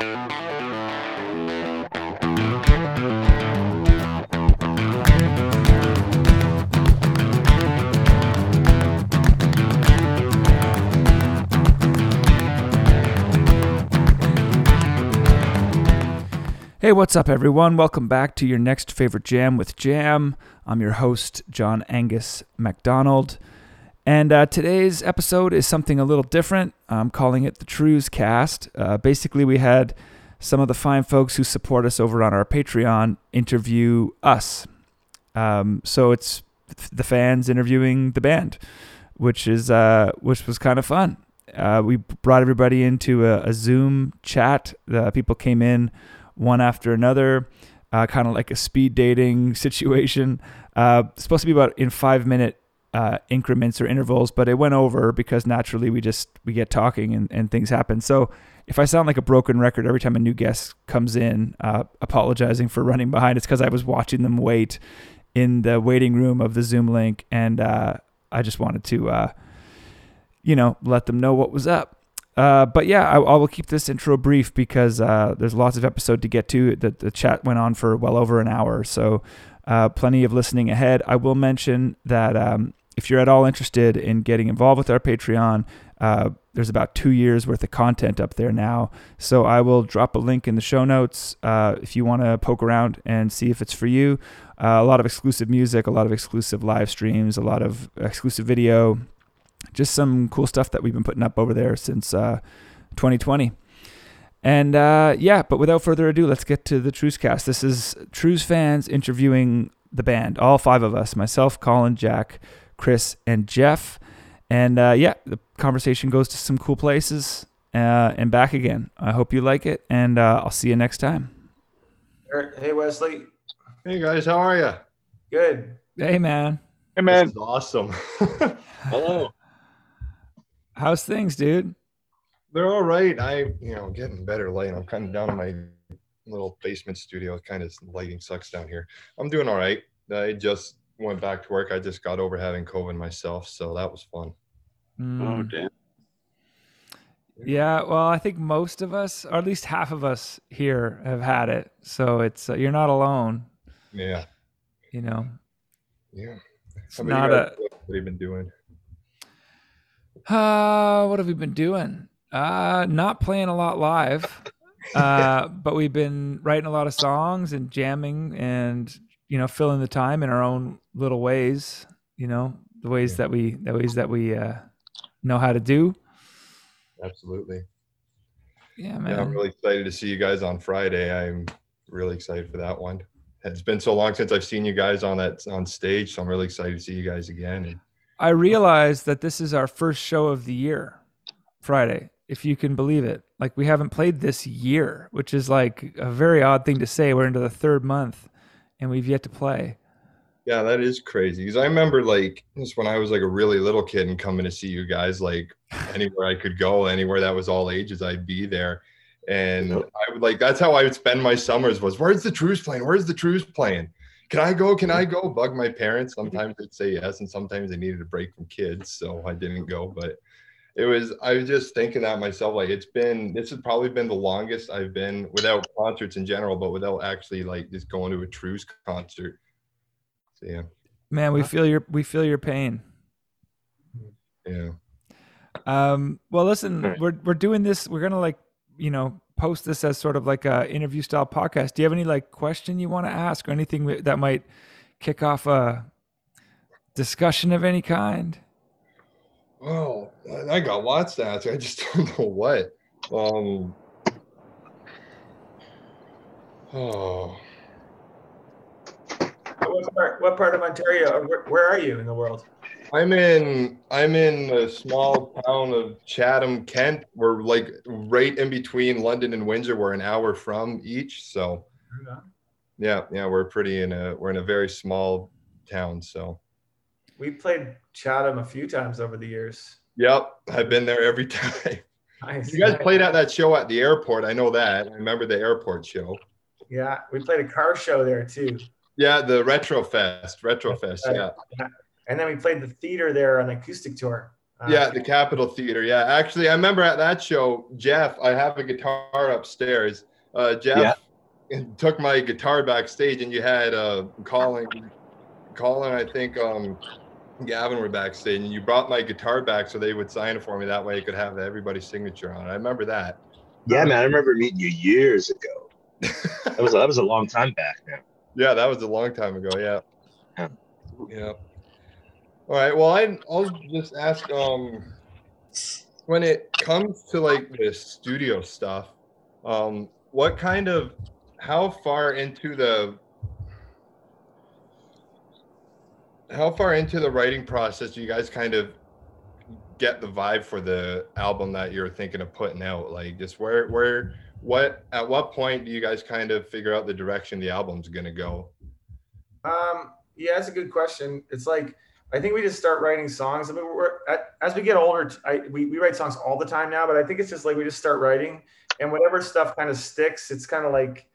Hey, what's up, everyone? Welcome back to your next favorite jam with Jam. I'm your host, John Angus MacDonald. And uh, today's episode is something a little different. I'm calling it the Trews Cast. Uh, basically, we had some of the fine folks who support us over on our Patreon interview us. Um, so it's the fans interviewing the band, which is uh, which was kind of fun. Uh, we brought everybody into a, a Zoom chat. The people came in one after another, uh, kind of like a speed dating situation. Uh, supposed to be about in five minute uh, increments or intervals, but it went over because naturally we just we get talking and, and things happen. So if I sound like a broken record every time a new guest comes in, uh, apologizing for running behind, it's because I was watching them wait in the waiting room of the Zoom link, and uh, I just wanted to, uh, you know, let them know what was up. Uh, but yeah, I, I, will keep this intro brief because uh, there's lots of episode to get to. The, the chat went on for well over an hour, so uh, plenty of listening ahead. I will mention that um, if you're at all interested in getting involved with our Patreon, uh, there's about two years worth of content up there now. So I will drop a link in the show notes uh, if you want to poke around and see if it's for you. Uh, a lot of exclusive music, a lot of exclusive live streams, a lot of exclusive video just some cool stuff that we've been putting up over there since uh, 2020. And uh, yeah, but without further ado, let's get to the Trews cast. This is Trews fans interviewing the band, all five of us myself, Colin, Jack, Chris, and Jeff. And uh, yeah, the conversation goes to some cool places uh, and back again. I hope you like it, and uh, I'll see you next time. Hey, Wesley. Hey, guys. How are you? Good. Hey, man. Hey, man. This is awesome. Hello. How's things, dude? They're all right. I, you know, getting better light. I'm kind of down in my little basement studio. Kind of lighting sucks down here. I'm doing all right. I just went back to work. I just got over having COVID myself, so that was fun. Mm. Oh damn. Yeah, well, I think most of us, or at least half of us here, have had it. So it's uh, you're not alone. Yeah. You know. Yeah. It's not a. What have you been doing? Uh, what have we been doing? Uh, not playing a lot live. Uh, but we've been writing a lot of songs and jamming and you know filling the time in our own little ways. You know the ways yeah. that we the ways that we uh, know how to do. Absolutely. Yeah, man. Yeah, I'm really excited to see you guys on Friday. I'm really excited for that one. It's been so long since I've seen you guys on that on stage, so I'm really excited to see you guys again. I realized that this is our first show of the year, Friday, if you can believe it. Like we haven't played this year, which is like a very odd thing to say. We're into the third month and we've yet to play. Yeah, that is crazy. Because I remember like just when I was like a really little kid and coming to see you guys, like anywhere I could go, anywhere that was all ages, I'd be there. And I would like that's how I would spend my summers was where's the Trews playing? Where's the Trews playing? can I go? Can I go? Bug my parents. Sometimes they'd say yes, and sometimes they needed a break from kids, so I didn't go. But it was I was just thinking that myself. Like it's been this has probably been the longest I've been without concerts in general, but without actually like just going to a Trews concert. So yeah. Man, we feel your we feel your pain. Yeah. Um. Well, listen, we're we're doing this. We're gonna like you know post this as sort of like a interview style podcast. Do you have any like question you want to ask or anything that might kick off a discussion of any kind? Well, I got lots to ask. I just don't know what. Um, oh. What part, what part of Ontario? Where, where are you in the world? I'm in I'm in a small town of Chatham, Kent. We're like right in between London and Windsor. We're an hour from each. So yeah, yeah, we're pretty in a we're in a very small town. So we played Chatham a few times over the years. Yep, I've been there every time. Nice. You guys played at that show at the airport. I know that. I remember the airport show. Yeah, we played a car show there too. Yeah, the Retro Fest. Retro Fest. Yeah. yeah. And then we played the theater there on acoustic tour. Uh, Yeah, the Capitol Theater. Yeah, actually, I remember at that show, Jeff. I have a guitar upstairs. Uh, Jeff took my guitar backstage, and you had uh, Colin, Colin, I think, um, Gavin were backstage, and you brought my guitar back so they would sign it for me. That way, I could have everybody's signature on it. I remember that. Yeah, man, I remember meeting you years ago. That was that was a long time back, man. Yeah, that was a long time ago. Yeah. Yeah. Yeah. All right. Well, I I'll just ask um when it comes to like the studio stuff, um, what kind of how far into the how far into the writing process do you guys kind of get the vibe for the album that you're thinking of putting out? Like just where where what at what point do you guys kind of figure out the direction the album's gonna go? Um, yeah, that's a good question. It's like I think we just start writing songs. I mean, we're as we get older, I, we we write songs all the time now. But I think it's just like we just start writing, and whatever stuff kind of sticks, it's kind of like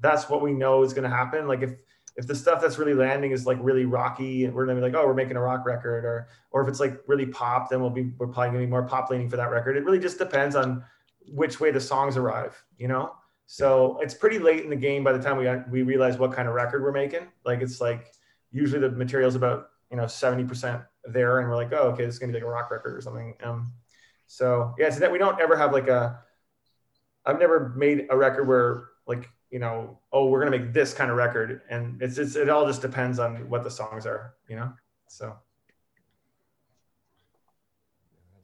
that's what we know is going to happen. Like if if the stuff that's really landing is like really rocky, we're gonna be like, oh, we're making a rock record, or or if it's like really pop, then we'll be we're probably gonna be more pop leaning for that record. It really just depends on which way the songs arrive, you know. So it's pretty late in the game by the time we we realize what kind of record we're making. Like it's like usually the material's about you know 70% there and we're like oh okay this is gonna be like a rock record or something um so yeah it's that we don't ever have like a i've never made a record where like you know oh we're gonna make this kind of record and it's, it's it all just depends on what the songs are you know so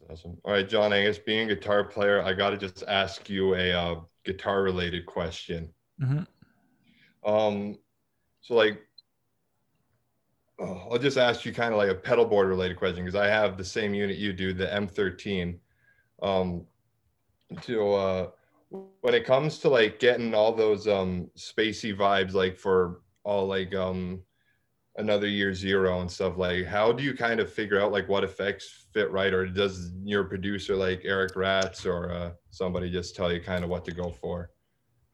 Awesome. All right, John Angus, being a guitar player, I got to just ask you a uh, guitar related question. Mhm. Um, so like, oh, I'll just ask you kind of like a pedal board related question because I have the same unit you do, the M13. Um, to uh, when it comes to like getting all those um spacey vibes, like for all like um another year zero and stuff like how do you kind of figure out like what effects fit right or does your producer like eric ratz or uh, somebody just tell you kind of what to go for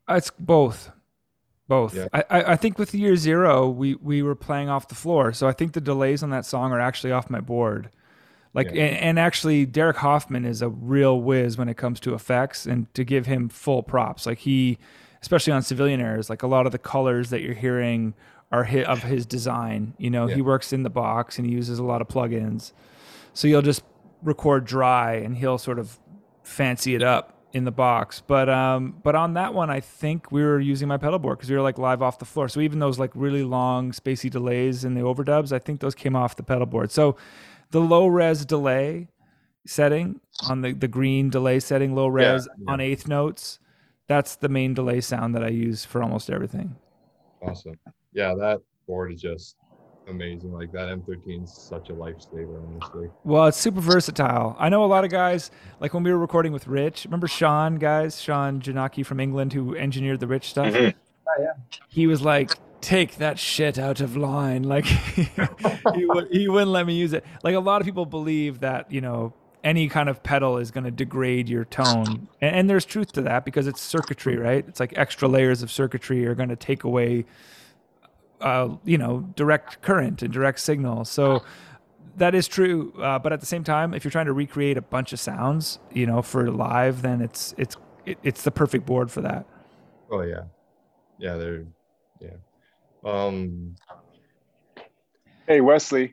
It's both. Both. Yeah. I, I I think with year zero, we we were playing off the floor, so I think the delays on that song are actually off my board. Like Yeah. and, and actually, Derek Hoffman is a real whiz when it comes to effects, and to give him full props, like he, especially on Civilianaires, like a lot of the colors that you're hearing are hit of his design. You know, Yeah. he works in the box and he uses a lot of plugins, so you'll just record dry and he'll sort of fancy it up in the box. But um, but on that one, I think we were using my pedal board because we were like live off the floor. So even those like really long spacey delays in the overdubs, I think those came off the pedal board. So the low res delay setting on the the green delay setting, low res yeah. on eighth notes, that's the main delay sound that I use for almost everything. awesome yeah that board is just amazing like that m13 is such a lifesaver honestly Well, it's super versatile. I know a lot of guys, like when we were recording with Rich. Remember Sean, guys? Sean Janaki from England who engineered the Rich stuff? Mhm. Oh, yeah. He was like, take that shit out of line. Like, he, would, he wouldn't let me use it. Like, a lot of people believe that, you know, any kind of pedal is going to degrade your tone. And, and there's truth to that because it's circuitry, right? It's like extra layers of circuitry are going to take away uh, you know, direct current and direct signal. So that is true. Uh, but at the same time, if you're trying to recreate a bunch of sounds, you know, for live, then it's it's it, it's the perfect board for that. oh yeah yeah they're yeah um Hey Wesley,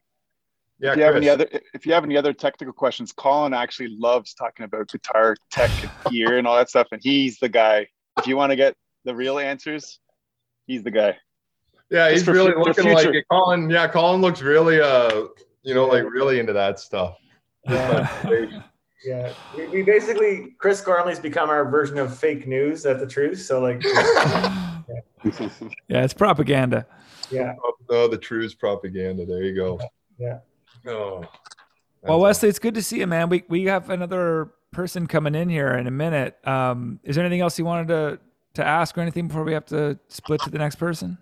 yeah if you have any other if you have any other technical questions, Colin actually loves talking about guitar tech and gear and all that stuff, and he's the guy. If you want to get the real answers, he's the guy. Yeah, Just he's for really fu- for looking like it. Colin. Yeah, Colin looks really, uh, you know, like really into that stuff. Just like, yeah we, we basically chris gormley's become our version of fake news at the truth so like yeah, it's propaganda. yeah oh, the Trews propaganda. There you go. Yeah. Oh. Well, that's Wesley, it's good to see you, man. We we have another person coming in here in a minute. Um, is there anything else you wanted to to ask or anything before we have to split to the next person?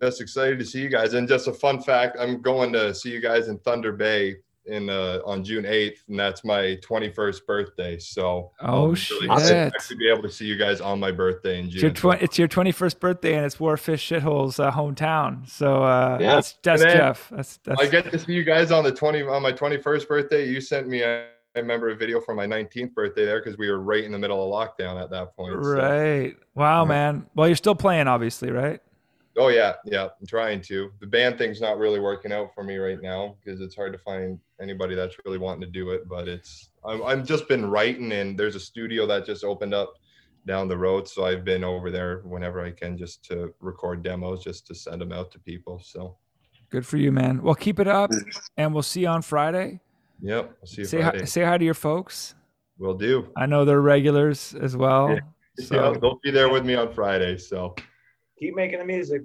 Just excited to see you guys. And just a fun fact, I'm going to see you guys in Thunder Bay in uh, on June 8th, and that's my 21st birthday. So Oh, I'll shit. excited to actually be able to see you guys on my birthday in It's June. your, tw- it's your 21st birthday and it's Warfish Shithole's uh, hometown. So uh, Yeah. that's, that's then Jeff. That's, that's I get to see you guys on the 20 on my 21st birthday. You sent me a, I remember a video from my 19th birthday there because we were right in the middle of lockdown at that point. so- right. Wow, Yeah. man. Well, you're still playing, obviously, right? Oh yeah, yeah. I'm trying to. The band thing's not really working out for me right now because it's hard to find anybody that's really wanting to do it. But it's I'm I'm just been writing, and there's a studio that just opened up down the road, so I've been over there whenever I can just to record demos, just to send them out to people. So Good for you, man. Well, keep it up and we'll see you on Friday. yep, I'll see you Say Friday. hi, say hi to your folks. Will do. I know they're regulars as well. Yeah, So they'll be there with me on Friday. So Keep making the music.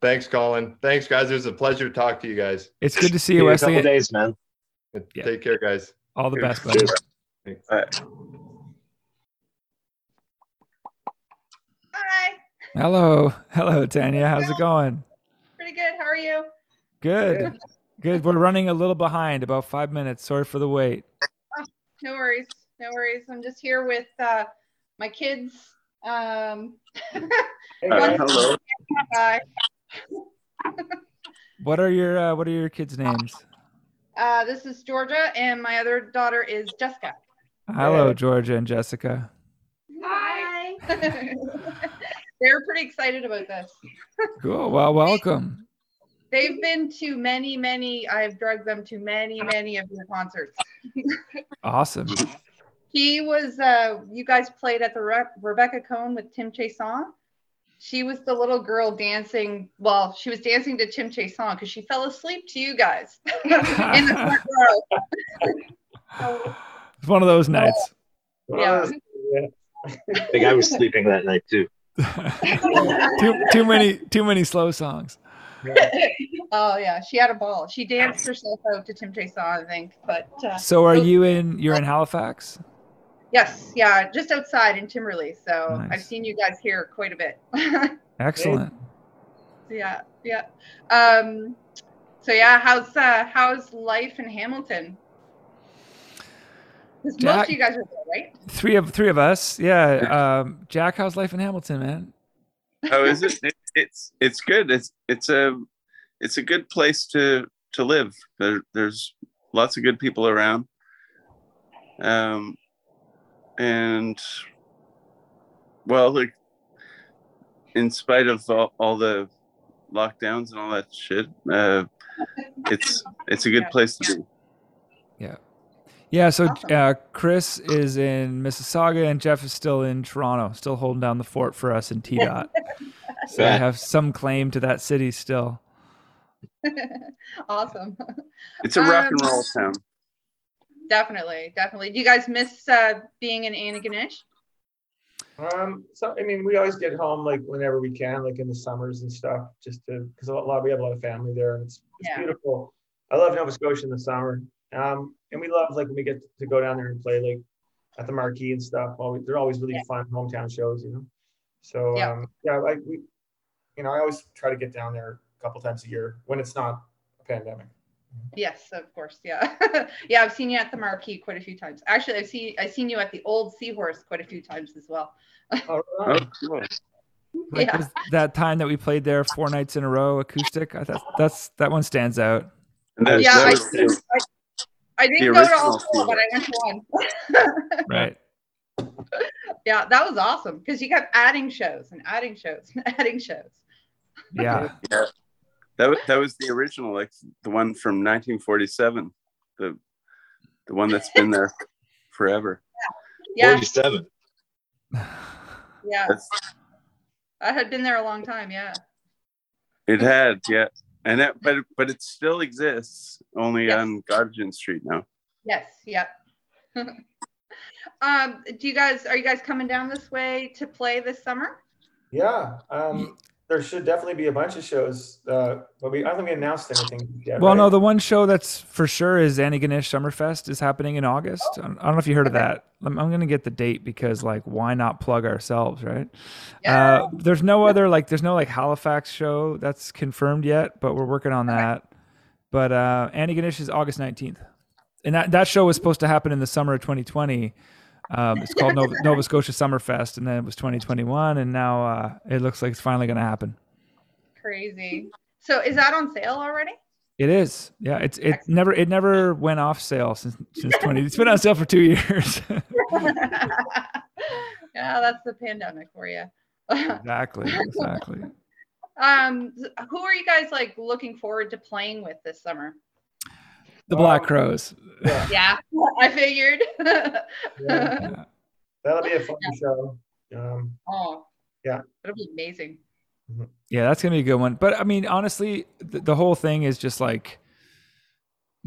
thanks, Colin. Thanks, guys. It was a pleasure to talk to you guys. it's good to see See you, you in a couple days, man. Yeah. Take care, guys. All the best, buddy. Thanks. Hi, Hello. Hello, Tanya. How's it going? pretty good. How are you? Good. Good. We're running a little behind, about five minutes. Sorry for the wait. No worries. No worries. I'm just here with uh, my kids. Um, Uh, hello. hi. What are your uh, What are your kids' names? Uh, this is Georgia, and my other daughter is Jessica. Hello, Yeah. Georgia and Jessica. Hi. They're pretty excited about this. Cool. Well, welcome. They've been to many, many. I've drugged them to many, many of your concerts. Awesome. He was. Uh, you guys played at the Re- Rebecca Cohn with Tim Chaisson. She was the little girl dancing. Well, she was dancing to Tim Chaisson because she fell asleep to you guys in the front row. So, It's one of those nights. Yeah. Yeah. I think I was sleeping that night too. too too many too many slow songs. oh yeah, she had a ball. She danced herself out to Tim Chaisson, I think. But uh, So are you in? You're in Halifax. Yes, yeah, just outside in Timberlea. So Nice. I've seen you guys here quite a bit. Excellent. yeah, yeah. Um, so yeah, how's uh, how's life in Hamilton? Because most of you guys are there, right? Three of three of us. Yeah. Um, Jack, how's life in Hamilton, man? Oh, is it? it? It's it's good. It's it's a it's a good place to to live. There, there's lots of good people around. Um, and well, like in spite of all, all the lockdowns and all that shit, uh, it's it's a good Yeah. place to be. Yeah. Yeah, so uh, Chris is in Mississauga and Jeff is still in Toronto, still holding down the fort for us in T dot. so I have some claim to that city still. awesome. It's a rock and Um, roll town. Definitely, definitely. Do you guys miss uh, being in Antigonish? Um, so I mean, we always get home like whenever we can, like in the summers and stuff, just to because a lot we have a lot of family there, and it's, it's Yeah. beautiful. I love Nova Scotia in the summer, um, and we love like when we get to go down there and play like at the marquee and stuff. Always, they're always really Yeah. fun hometown shows, you know. So Yeah. um, yeah, like we, you know, I always try to get down there a couple times a year when it's not a pandemic. Yes, of course. Yeah, yeah. I've seen you at the Marquee quite a few times. Actually, I've seen I've seen you at the Old Seahorse quite a few times as well. All Oh, Like Yeah. that time that we played there four nights in a row acoustic. I thought that's that one stands out. And that, Yeah, that I, was- I, I didn't go to all original four, but I went to one. Right. yeah, that was awesome because you kept adding shows and adding shows and adding shows. Yeah. That, wa- that was the original, like the one from 1947, the the one that's been there forever. Yeah, 47. yeah. That's, I had been there a long time. Yeah. it had, yeah, and that, but but it still exists, only Yes. on Gottingen Street now. Yes. Yep. um, do you guys are you guys coming down this way to play this summer? Yeah, um, there should definitely be a bunch of shows, uh, but we I don't think we announced anything yet. Well, right? no, the one show that's for sure is Antigonish Summerfest is happening in August. I don't I don't know if you heard of that. I'm, I'm going to get the date because, like, why not plug ourselves, right? Yeah. Uh, there's no other, like, there's no, like, Halifax show that's confirmed yet, but we're working on that. But uh, Antigonish is August 19th. and that that show was supposed to happen in the summer of 2020. Um, it's called Nova, Nova Scotia Summerfest, and then it was 2021, and now uh, it looks like it's finally going to happen. Crazy. So is that on sale already? It is, yeah. It's it never it never went off sale since since 20. It's been on sale for two years. yeah, that's the pandemic for you. exactly, exactly. Um, who are you guys like looking forward to playing with this summer? The Black Crowes. Yeah, I figured. Yeah. Yeah. That'll be a fun show. Um, Oh, Yeah. it'll be amazing. Yeah, that's gonna be a good one. But I mean, honestly, the, the whole thing is just like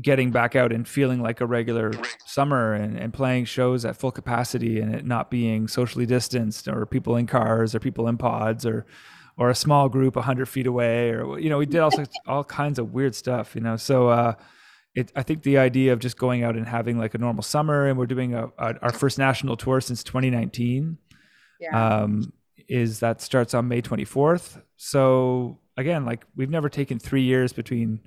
getting back out and feeling like a regular summer and, and playing shows at full capacity and it not being socially distanced or people in cars or people in pods or or a small group 100 feet away or you know we did all sorts, all kinds of weird stuff you know so uh it, I think the idea of just going out and having like a normal summer, and we're doing a, a our first national tour since 2019 Yeah. um, is that starts on May 24th. So again, like we've never taken three years between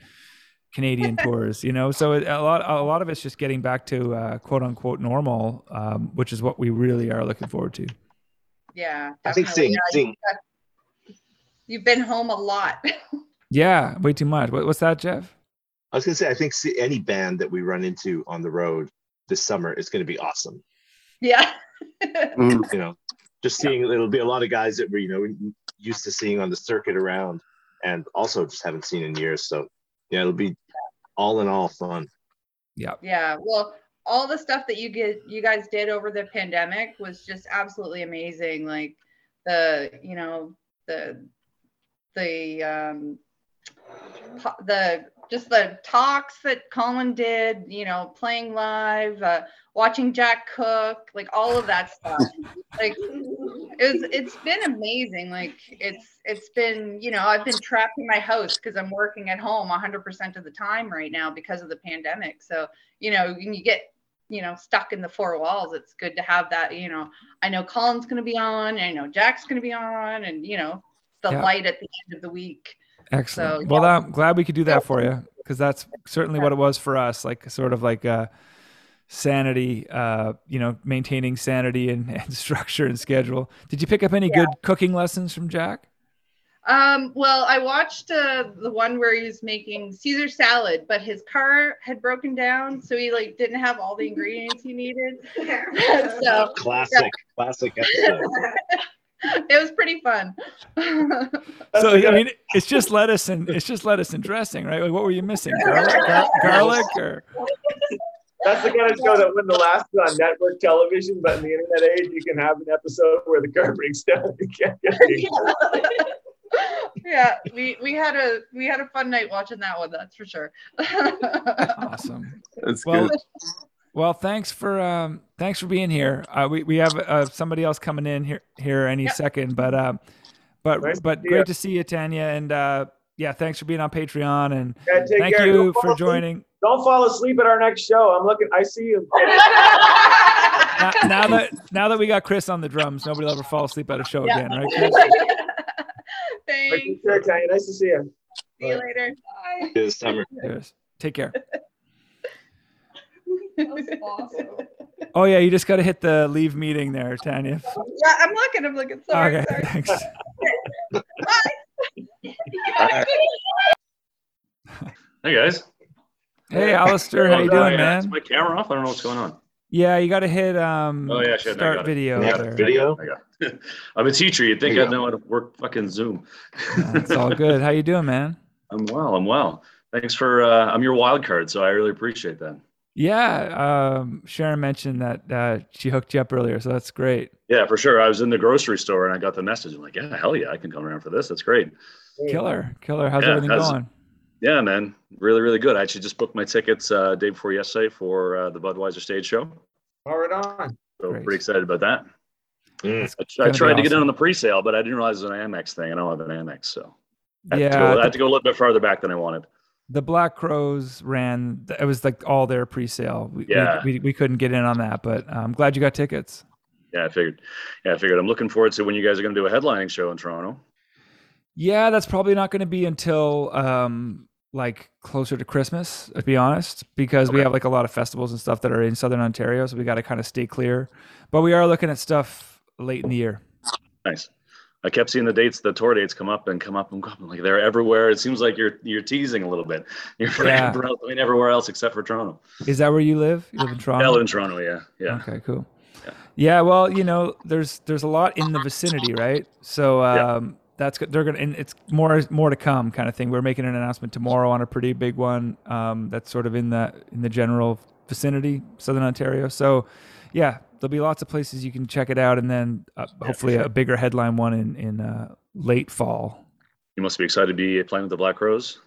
Canadian tours, you know. So it, a lot, a lot of it's just getting back to uh, quote unquote normal, um, which is what we really are looking forward to. yeah. I think definitely. sing, Yeah, sing. You've been home a lot. Yeah, way too much. What, what's that, Jeff? I was gonna say, I think see, any band that we run into on the road this summer is gonna be awesome. yeah. Mm. You know, just seeing it'll be a lot of guys that we're you know used to seeing on the circuit around, and also just haven't seen in years. So yeah, it'll be all in all fun. Yeah. Yeah. Well, all the stuff that you get you guys did over the pandemic was just absolutely amazing. Like the, you know, the the um the just the talks that Colin did, you know, playing live, uh, watching Jack cook, like all of that stuff. like it was it's been amazing. Like it's it's been, you know, I've been trapped in my house because I'm working at home 100% of the time right now because of the pandemic. So, you know, when you get you know stuck in the four walls it's good to have that you know i know colin's going to be on i know jack's going to be on and you know the Yeah. light at the end of the week Excellent. So, well, I'm glad we could do that for you because that's certainly what it was for us. Like sort of like uh, sanity, uh, you know, maintaining sanity and, and structure and schedule. Did you pick up any good cooking lessons from Jack? um well i watched uh, the one where he was making caesar salad but his car had broken down so he like didn't have all the ingredients he needed so Classic, classic episode. it was pretty fun so I mean, it's just lettuce and it's just lettuce and dressing, right? Like, what were you missing? Garlic, gar- garlic or That's the kind of show that wouldn't last on network television, but in the internet age, you can have an episode where the car breaks down. You can't get yeah we we had a we had a fun night watching that one that's for sure awesome. That's Well, good. Well, thanks for um, thanks for being here. Uh, we we have uh, somebody else coming in here here any Yep. second, but um, but Nice but see great ya. to see you, Tanya, and uh, yeah, thanks for being on Patreon, and Yeah, thank care. you Don't fall for asleep- joining. Don't fall asleep at our next show. I'm looking. I see you. now, now that now that we got Chris on the drums, nobody will ever fall asleep at a show Yeah. again, right? Chris? thanks Take care, Tanya. Nice to see you. see you later bye This summer. Cheers. Take care. That was awesome Oh yeah, you just got to hit the leave meeting there, Tanya. yeah i'm looking i'm looking sorry, okay, sorry. thanks. Hey guys. Hey, Alistair, how you Oh, doing, yeah, Is man? my camera off? I don't know what's going on. Yeah, you got to hit um Oh yeah, shit, start got video. Yeah, video. I got it. I'm a teacher. You'd think you I'd know how to work fucking Zoom. It's all good. How you doing, man? I'm well. I'm well. Thanks for. Uh, I'm your wild card, so I really appreciate that. Yeah, um, Sharon mentioned that uh, she hooked you up earlier, so that's great. Yeah, for sure. I was in the grocery store and I got the message. I'm like, yeah, hell yeah, I can come around for this. That's great. Killer, killer. How's Yeah, everything how's- going? Yeah, man, really, really good. I actually just booked my tickets uh, day before yesterday for uh, the Budweiser stage show. All right, on. So Great. pretty excited about that. Mm. I, I gonna be tried to get in on the pre-sale, but I didn't realize it was an Amex thing. I don't have an Amex, so I had, to, Yeah, go, I had to go a little bit farther back than I wanted. The Black Crowes ran. It was like all their pre-sale. We, we- Yeah. we, we couldn't get in on that, but I'm glad you got tickets. Yeah, I figured. Yeah, I figured. I'm looking forward to when you guys are going to do a headlining show in Toronto. Yeah, that's probably not going to be until um, like closer to Christmas, to be honest, because we have like a lot of festivals and stuff that are in Southern Ontario, so we got to kind of stay clear. But we are looking at stuff late in the year. Nice. I kept seeing the dates, the tour dates come up and come up and come up. Like they're everywhere. It seems like you're you're teasing a little bit. You're Yeah. playing everywhere else except for Toronto. Is that where you live? You live in Yeah, I live in Toronto. Yeah, yeah. Okay, cool. Yeah. Yeah. well, you know, there's there's a lot in the vicinity, right? So Yeah. um, that's good. They're gonna, and it's more more to come, kind of thing. We're making an announcement tomorrow on a pretty big one. Um, that's sort of in the in the general vicinity, Southern Ontario. So, yeah, there'll be lots of places you can check it out, and then uh, for hopefully sure. a bigger headline one in in uh, late fall. You must be excited to be playing with the Black Crowes.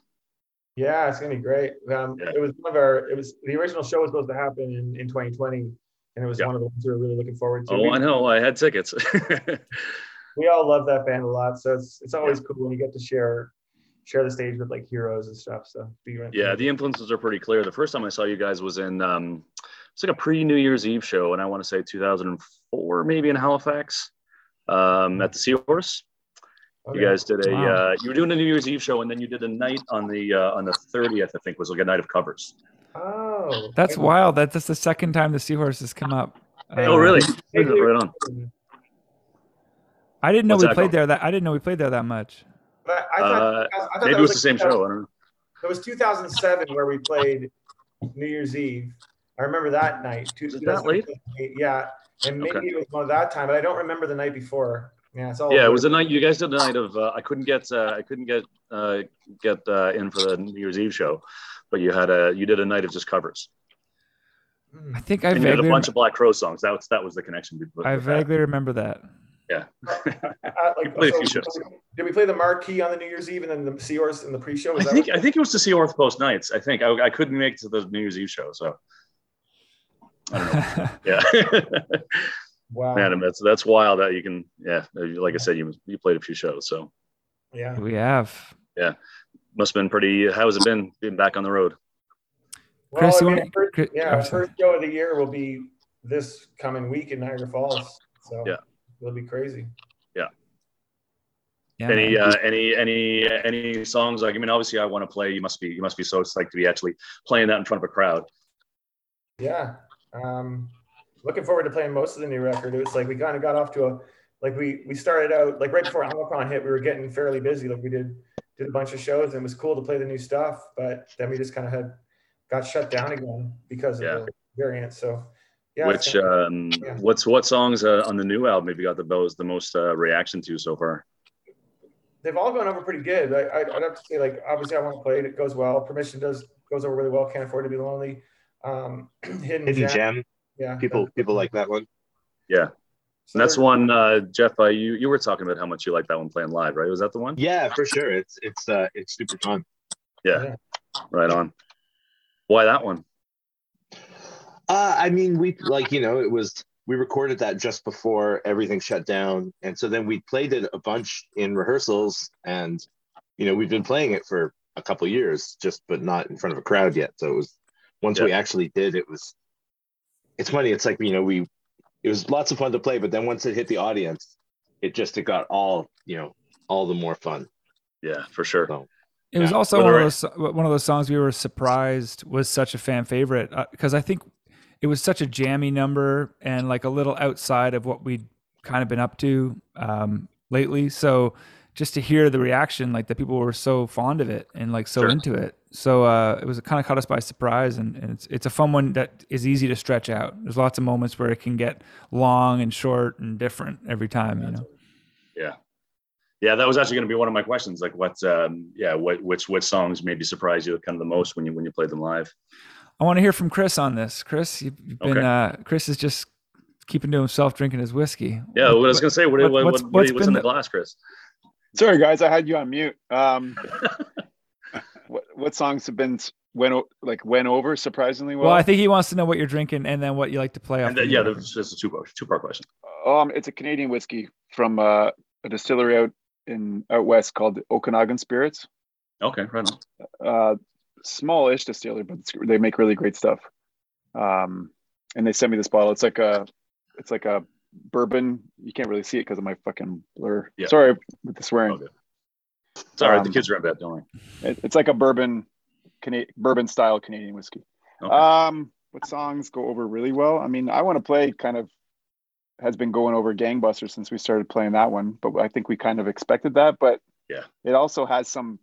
Yeah, it's gonna be great. Um, Yeah. It was one of our. It was the original show was supposed to happen in, in 2020, and it was Yeah. one of the ones we were really looking forward to. Oh, we, I know. I had tickets. we all love that band a lot, so it's it's always cool when you get to share share the stage with like heroes and stuff. So be yeah, the influences are pretty clear. The first time I saw you guys was in um, it's like a pre New Year's Eve show, and I want to say 2004, maybe in Halifax, um, at the Seahorse. Okay. You guys did a Wow. uh, you were doing a New Year's Eve show, and then you did a night on the uh, on the 30th. I think was like a night of covers. Oh, That's I- wild. That, that's the second time the Seahorse has come up. oh, Uh, really? Hey, right on. I didn't know What's we played called? there. That I didn't know we played there that much. But I thought, Uh, I thought maybe it was like the same show. I don't know. It was 2007 where we played New Year's Eve. I remember that night. Two- Was that late? Yeah, and maybe Okay. it was one of that time, but I don't remember the night before. Yeah, it's all. Yeah, it was a night. You guys did a night of. Uh, I couldn't get. Uh, I couldn't get uh, get uh, in for the New Year's Eve show, but you had a. You did a night of just covers. I think I and you did a vaguely, bunch of Black Crow songs. That was that was the connection. I with that. vaguely remember that. Yeah. Like, played a few shows. Did we play the marquee on the New Year's Eve and then the Seahorse in the pre-show? I Was that think I think it was to see Orth Post nights. I think I, I couldn't make it to the New Year's Eve show, so I don't know. Yeah, wow. man, that's that's wild that you can. Yeah, like I said, you you played a few shows, so Yeah. we have. Yeah. Must have been pretty. How has it been being back on the road? Well, Chris, I mean, want- first, Chris- yeah, I'm our sorry. first show of the year will be this coming week in Niagara Falls. So Yeah. it'll be crazy. Yeah, any man. uh, any any any songs like I mean, obviously, I want to play. You must be you must be so psyched to be actually playing that in front of a crowd. Yeah. Um, looking forward to playing most of the new record. It was like we kind of got off to a like we we started out like right before Omicron hit, we were getting fairly busy. Like we did did a bunch of shows and it was cool to play the new stuff, but then we just kind of had got shut down again because of the variant. So yeah, Which um, yeah. what's what songs uh, on the new album have you got the most the most uh, reaction to so far? they've all gone over pretty good. I, I, I'd have to say, like, obviously, I want to play it. It goes well. Permission does goes over really well. Can't afford to be lonely. Um, hidden, Hidden gem. gem. Yeah, People people like that one. Yeah, So and that's one. Uh, Jeff, uh, you you were talking about how much you like that one playing live, right? Was that the one? Yeah, for sure. It's it's uh it's super fun. Yeah, Yeah. right on. Why that one? Uh, I mean, we like you know, it was we recorded that just before everything shut down, and so then we played it a bunch in rehearsals, and you know, we've been playing it for a couple years, just but not in front of a crowd yet. So it was once we actually did, it was. It's funny. It's like you know, we it was lots of fun to play, but then once it hit the audience, it just it got all you know all the more fun. Yeah, for sure. So, It was also What one of those one of those songs we were surprised was such a fan favorite because I think it was such a jammy number and like a little outside of what we'd kind of been up to um, lately. So just to hear the reaction, like that people were so fond of it and like so Sure. into it. So uh, it was kind of caught us by surprise, and, and it's it's a fun one that is easy to stretch out. There's lots of moments where it can get long and short and different every time. You know. Yeah. Yeah, that was actually going to be one of my questions. Like, what? Um, yeah, what? Which which songs maybe surprise you kind of the most when you when you played them live? I want to hear from Chris on this. Chris, you've you've been Okay. uh, Chris is just keeping to himself drinking his whiskey. Yeah, what I was going to say. What, what- what, what's- what, what's what's in the the- glass, Chris? Sorry, guys, I had you on mute. Um, what what songs have been went like went over surprisingly well? Well, I think he wants to know what you're drinking and then what you like to play off. And then, yeah, new that's just a two part two part question. um, it's a Canadian whiskey from uh, a distillery out in out west called Okanagan Spirits. Okay, right on. Uh, smallish distillery, but it's, they make really great stuff. Um, and they sent me this bottle. It's like a it's like a bourbon. You can't really see it because of my fucking blur. Yeah. Sorry with the swearing. All good. It's all right. the Um, kids are in bed. Don't worry. It, it's like a bourbon Canadian bourbon style Canadian whiskey. Okay. Um, what songs go over really well? I mean, I want to play kind of has been going over gangbusters since we started playing that one, but I think we kind of expected that. But Yeah. it also has some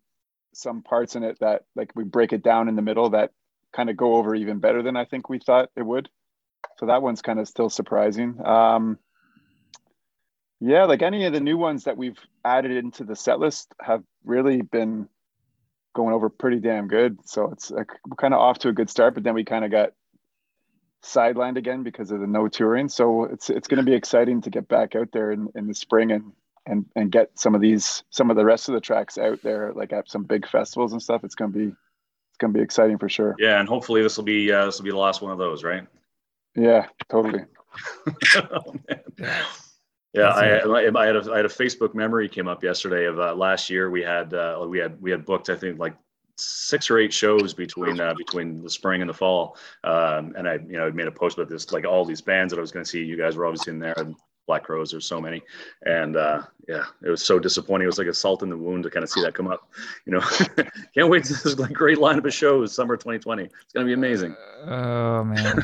some parts in it that like we break it down in the middle that kind of go over even better than I think we thought it would. So that one's kind of still surprising. Um, yeah, like any of the new ones that we've added into the set list have really been going over pretty damn good. So it's like kind of off to a good start, but then we kind of got sidelined again because of the no touring. So it's it's going to be exciting to get back out there in, in the spring and and and get some of these some of the rest of the tracks out there like at some big festivals and stuff. It's going to be it's going to be exciting for sure. yeah, and hopefully this will be uh, this will be the last one of those, right? Yeah, totally. Oh. Yeah, I, I had a I had a Facebook memory came up yesterday of uh, last year. We had uh, we had we had booked I think like six or eight shows between uh, between the spring and the fall, um, and I you know made a post about this like all these bands that I was going to see. You guys were obviously in there, and Black Crowes. There's so many, and uh, yeah, it was so disappointing. It was like a salt in the wound to kind of see that come up. You know, can't wait to this is like great lineup of shows summer 2020. It's going to be amazing. Oh man,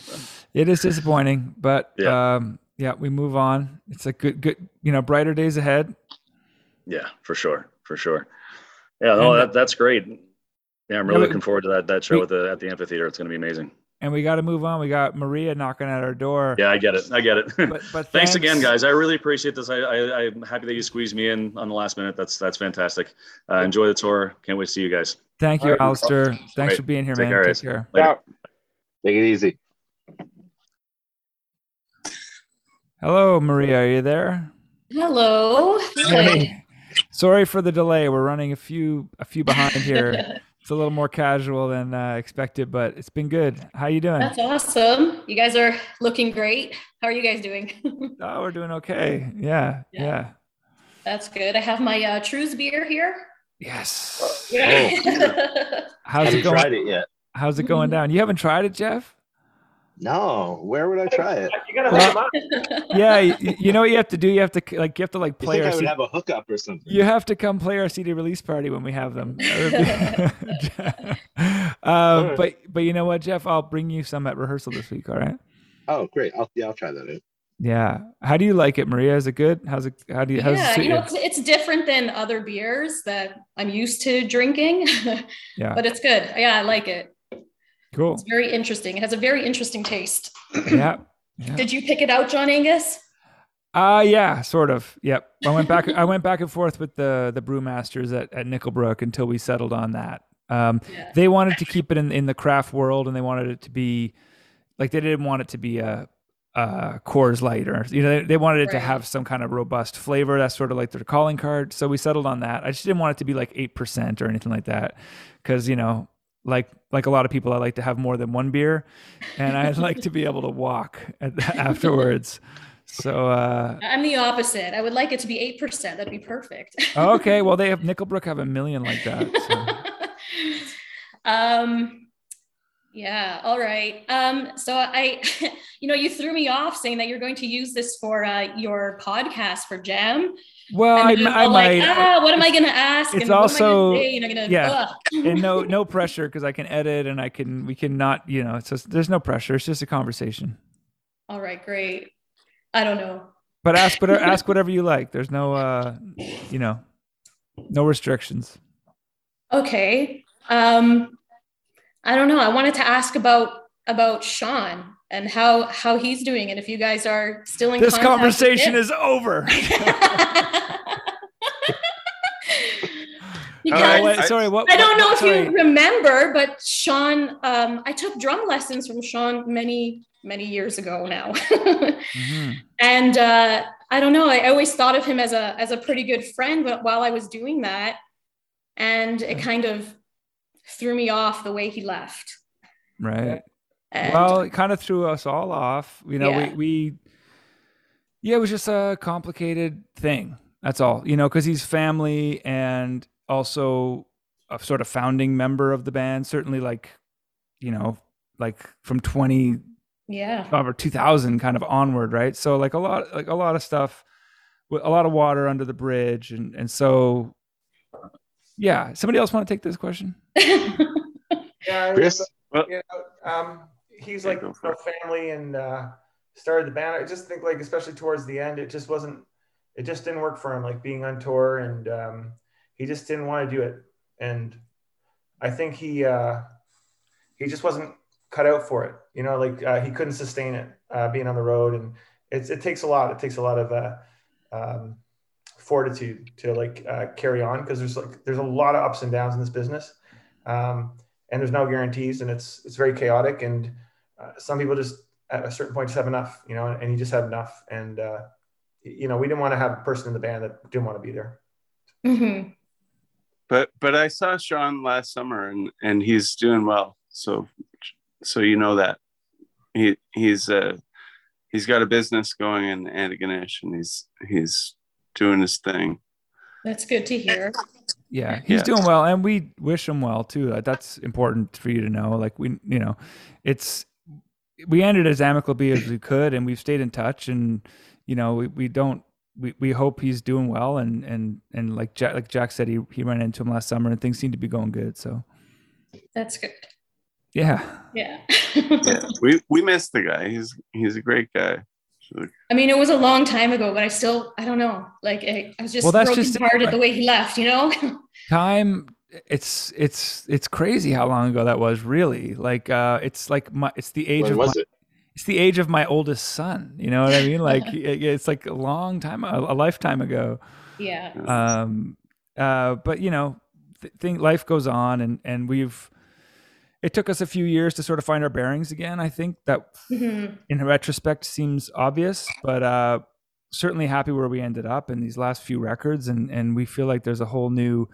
it is disappointing, but Yeah. um, yeah, we move on. It's a good, good, you know, brighter days ahead. Yeah, for sure, for sure. Yeah, no, And, that, that's great. Yeah, I'm Yeah, really we- looking forward to that that show we- at the at the amphitheater. It's going to be amazing. And we got to move on. We got Maria knocking at our door. Yeah, I get it. I get it. But, but thanks, again, guys. I really appreciate this. I, I I'm happy that you squeezed me in on the last minute. That's that's fantastic. Uh, enjoy the tour. Can't wait to see you guys. Thank you, All right. Alistair. Thanks Right. for being here, Take man. care, Take guys. care. Take it easy. Hello, Maria. Are you there? Hello. Hey. Sorry for the delay. We're running a few a few behind here. It's a little more casual than uh, expected, but it's been good. How you doing? That's awesome. You guys are looking great. How are you guys doing? Oh, we're doing okay. Yeah, Yeah. yeah. That's good. I have my uh, Trews beer here. Yes. Yeah. How's Haven't it going? tried it yet. How's it going down? You haven't tried it, Jeff? No, where would I try it? You gotta Well- hook 'em up. Yeah. You, you know what you have to do? You have to like you have to like I play think our I would CD. have a hookup or something. You have to come play our CD release party when we have them. That would um, but but you know what, Jeff? I'll bring you some at rehearsal this week. All right. Oh, great. I'll, yeah, I'll try that out. Yeah. How do you like it, Maria? Is it good? How's it? How do you? How's yeah, suit you know, it's, it's different than other beers that I'm used to drinking, Yeah. but it's good. Yeah, I like it. Cool. It's very interesting. It has a very interesting taste. Yeah. Yeah. Did you pick it out, John Angus? Uh yeah, sort of. Yep. I went back I went back and forth with the the brewmasters at, at Nickelbrook until we settled on that. Um Yeah. they wanted to keep it in, in the craft world and they wanted it to be like they didn't want it to be a uh Coors Light or you know they, they wanted it to have some kind of robust flavor. That's sort of like their calling card. So we settled on that. I just didn't want it to be like 8% or anything like that cuz you know like like a lot of people I like to have more than one beer and I'd like to be able to walk at, afterwards. So uh I'm the opposite. I would like it to be 8%. That'd be perfect. Okay. Well, they have Nickelbrook have a million like that. So. um yeah all right um so i you know you threw me off saying that you're going to use this for uh, your podcast for jam Well, I, I all like, might. ah, what am i going to ask it's and what am I also- gonna say? And I'm gonna, yeah, ugh. and no, no pressure because I can edit and I can, we can not, you know, it's just, there's no pressure. It's just a conversation. all right great i don't know But ask whatever, ask whatever you like. There's no, uh, you know, no restrictions. okay um i don't know i wanted to ask about about sean and how how he's doing and if you guys are still in This conversation is over. Because Oh, right, wait, I- sorry. What? I don't know what- if sorry. you remember, but Sean, um, I took drum lessons from Sean many, many years ago now. Mhm. and uh, I don't know, I always thought of him as a as a pretty good friend, but while I was doing that, and it kind of threw me off the way he left. Right. And well, it kind of threw us all off. You know, Yeah. we, we, yeah, it was just a complicated thing. That's all, you know, because he's family and also a sort of founding member of the band. Certainly, like, you know, like from 20 yeah. over 2000 kind of onward, right? So, like, a lot, like, a lot of stuff, with a lot of water under the bridge. And, and so, yeah. Somebody else want to take this question? Yeah, Chris? you know, um, he's like go a family and uh, started the band. I just think like especially towards the end, it just wasn't. It just didn't work for him, like being on tour, and um, he just didn't want to do it. And I think he uh, he just wasn't cut out for it. You know, like uh, he couldn't sustain it uh, being on the road, and it's it takes a lot. It takes a lot of uh, um, fortitude to like uh, carry on because there's like there's a lot of ups and downs in this business, um, and there's no guarantees, and it's it's very chaotic. And uh, some people just at a certain point just have enough, you know, and he just had enough. And uh, you know, we didn't want to have a person in the band that didn't want to be there. Mhm. But but I saw Sean last summer and and he's doing well. So so you know that he he's uh he's got a business going in Antigonish and he's he's doing his thing. That's good to hear. Yeah, he's Yeah. doing well, and we wish him well too. That's important for you to know. Like we, you know, it's we ended as amicably as we could, and we've stayed in touch. And you know, we, we don't we, we hope he's doing well. And and and like Jack like Jack said, he he ran into him last summer, and things seem to be going good. So That's good. yeah, Yeah. Yeah. we we miss the guy. He's he's a great guy. I mean, it was a long time ago, but I still, I don't know. Like, I, I was just Well, that's broken just it, hearted the way he left, you know? time. It's it's it's crazy how long ago that was. Really, like uh, it's like my it's the age When of was my, it? it's the age of my oldest son. You know what I mean? Like it- it's like a long time, a, a lifetime ago. yeah. Um, uh, but you know, th- think life goes on, and and we've. It took us a few years to sort of find our bearings again. I think that, Mhm. in retrospect, seems obvious, but uh, certainly happy where we ended up in these last few records, and and we feel like there's a whole new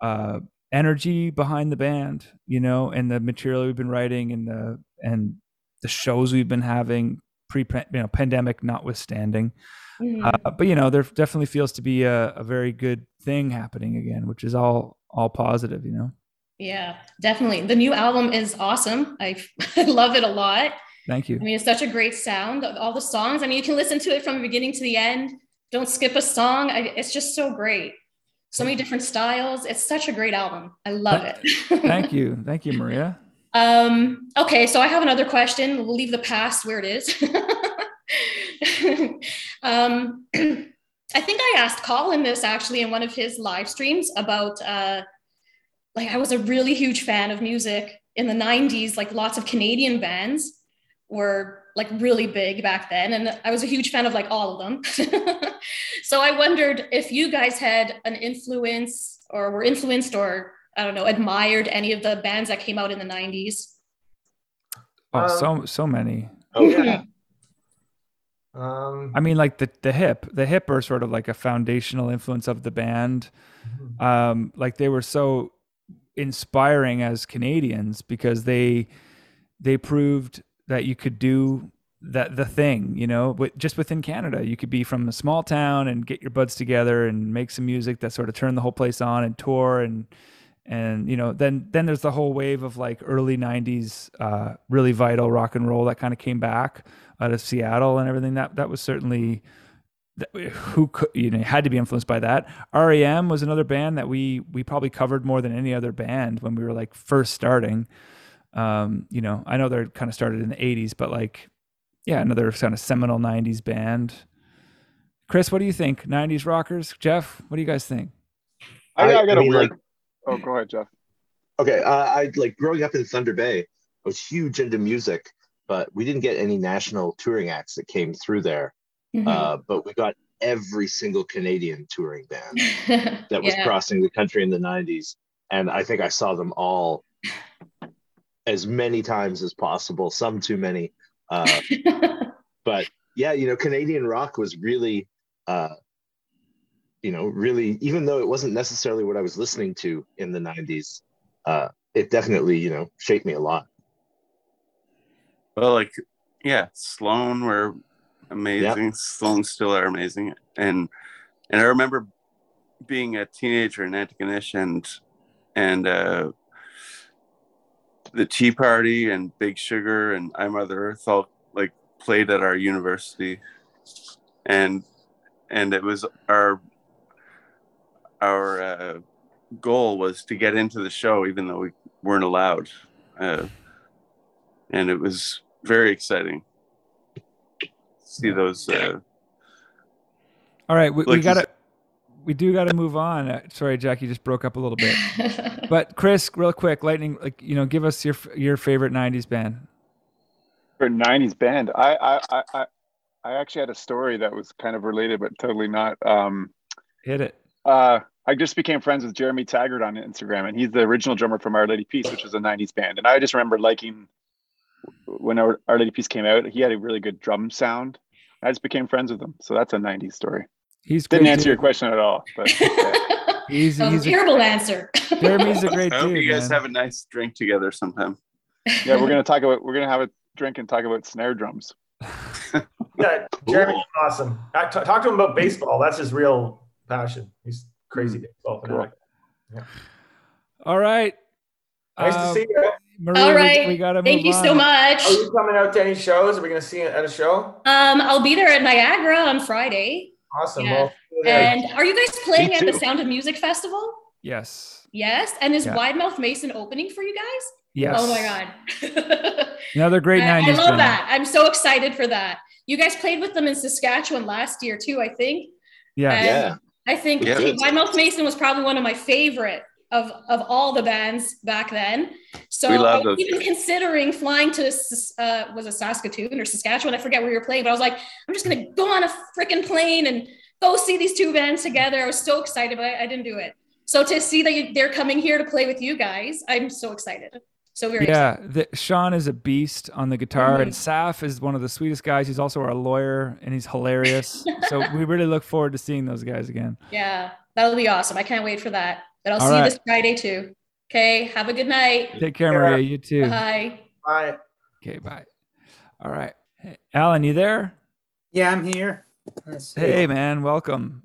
uh, energy behind the band, you know, and the material we've been writing, and the and the shows we've been having pre you know pandemic notwithstanding. Mhm. Uh, but you know, there definitely feels to be a, a very good thing happening again, which is all all positive. You know, yeah, definitely. The new album is awesome. I, I love it a lot. thank you. I mean, it's such a great sound. All the songs. I mean, you can listen to it from the beginning to the end. Don't skip a song. I, it's just so great. So many different styles. It's such a great album. I love it. Thank you, thank you, Maria. Um, okay, so I have another question. We'll leave the past where it is. um, I think I asked Colin this actually in one of his live streams about uh, like I was a really huge fan of music in the 90s, like lots of Canadian bands were like really big back then. And I was a huge fan of like all of them. so I wondered if you guys had an influence or were influenced or I don't know, admired any of the bands that came out in the 90s. Oh, Um, so so many. Oh, Yeah. Um, I mean, like the the hip, the hip are sort of like a foundational influence of the band. Um, like they were so inspiring as Canadians because they they proved that you could do that the thing, you know, just within Canada. You could be from a small town and get your buds together and make some music that sort of turned the whole place on and tour and and you know then then there's the whole wave of like early 90s uh really vital rock and roll that kind of came back out of Seattle and everything. That that was certainly who could you know had to be influenced by that. REM was another band that we we probably covered more than any other band when we were like first starting um you know I know they're kind of started in the 80s but like yeah another kind of seminal 90s band Chris what do you think 90s rockers Jeff what do you guys think I, I- I got I a mean, weird. like- oh, go ahead, Jeff. Okay, uh, I like growing up in Thunder Bay. I was huge into music, but we didn't get any national touring acts that came through there. Mhm. Uh, but we got every single Canadian touring band that was Yeah. crossing the country in the 90s. And I think I saw them all as many times as possible, some too many. Uh, but yeah, you know, Canadian rock was really, uh, you know, really, even though it wasn't necessarily what I was listening to in the 90s, uh, it definitely, you know, shaped me a lot. Well, like, yeah, Sloan were amazing. Sloan still are amazing, and and I remember being a teenager in Antigonish and and uh, the Tea Party and Big Sugar and I Mother Earth all like played at our university, and and it was our our uh, goal was to get into the show even though we weren't allowed. uh, and it was very exciting. to See those. Uh, All right, we, we Like you gotta, we do gotta move on. Uh, sorry, Jack, you just broke up a little bit. but Chris, real quick, lightning, like you know, give us your your favorite '90s band. For '90s band, I I I I, actually had a story that was kind of related, but totally not. Um, Hit it. uh, I just became friends with Jeremy Taggart on Instagram, and he's the original drummer from Our Lady Peace, which is a '90s band. And I just remember liking when Our, Our Lady Peace came out. He had a really good drum sound. I just became friends with him, so that's a '90s story. He's Didn't great, answer dude. your question at all, but He's, That was he's a a, terrible answer. Jeremy's a great I hope dude. you guys man. have a nice drink together sometime. yeah, we're gonna talk about we're gonna have a drink and talk about snare drums. Yeah, Jeremy's awesome. I- t- talk to him about baseball. That's his real passion. He's crazy baseball fanatic. All right. Nice Um, to see you. Maria, All we- we, gotta move Thank you so much. Are you coming out to any shows? Are we going to see you at a show? Um, I'll be there at Niagara on Friday. Awesome. Yeah. Well, see. And are you guys playing at the. Sound of Music Festival? Yes. Yes. And is Yeah. Wide Mouth Mason opening for you guys? Yes. Oh my god. Another great I, I love band. that. I'm so excited for that. You guys played with them in Saskatchewan last year too, I think. Yeah. And Yeah. I think Yeah. Wide Mouth Mason was probably one of my favorite of of all the bands back then. So We love I was those even guys. considering flying to uh, was it Saskatoon or Saskatchewan? I forget where you were playing, but I was like, I'm just gonna go on a freaking plane and go see these two bands together. I was so excited, but I, I didn't do it. So to see that you, they're coming here to play with you guys, I'm so excited. So very excited. Yeah, the, Sean is a beast on the guitar, Mhm. and Saf is one of the sweetest guys. He's also our lawyer, and he's hilarious. so we really look forward to seeing those guys again. Yeah, that'll be awesome. I can't wait for that. But I'll All see you this Friday too. Okay, have a good night. Take care, Maria. You too. Bye. Bye. Okay, bye. All right, hey, Alan, you there? Yeah, I'm here. Hey, man, welcome.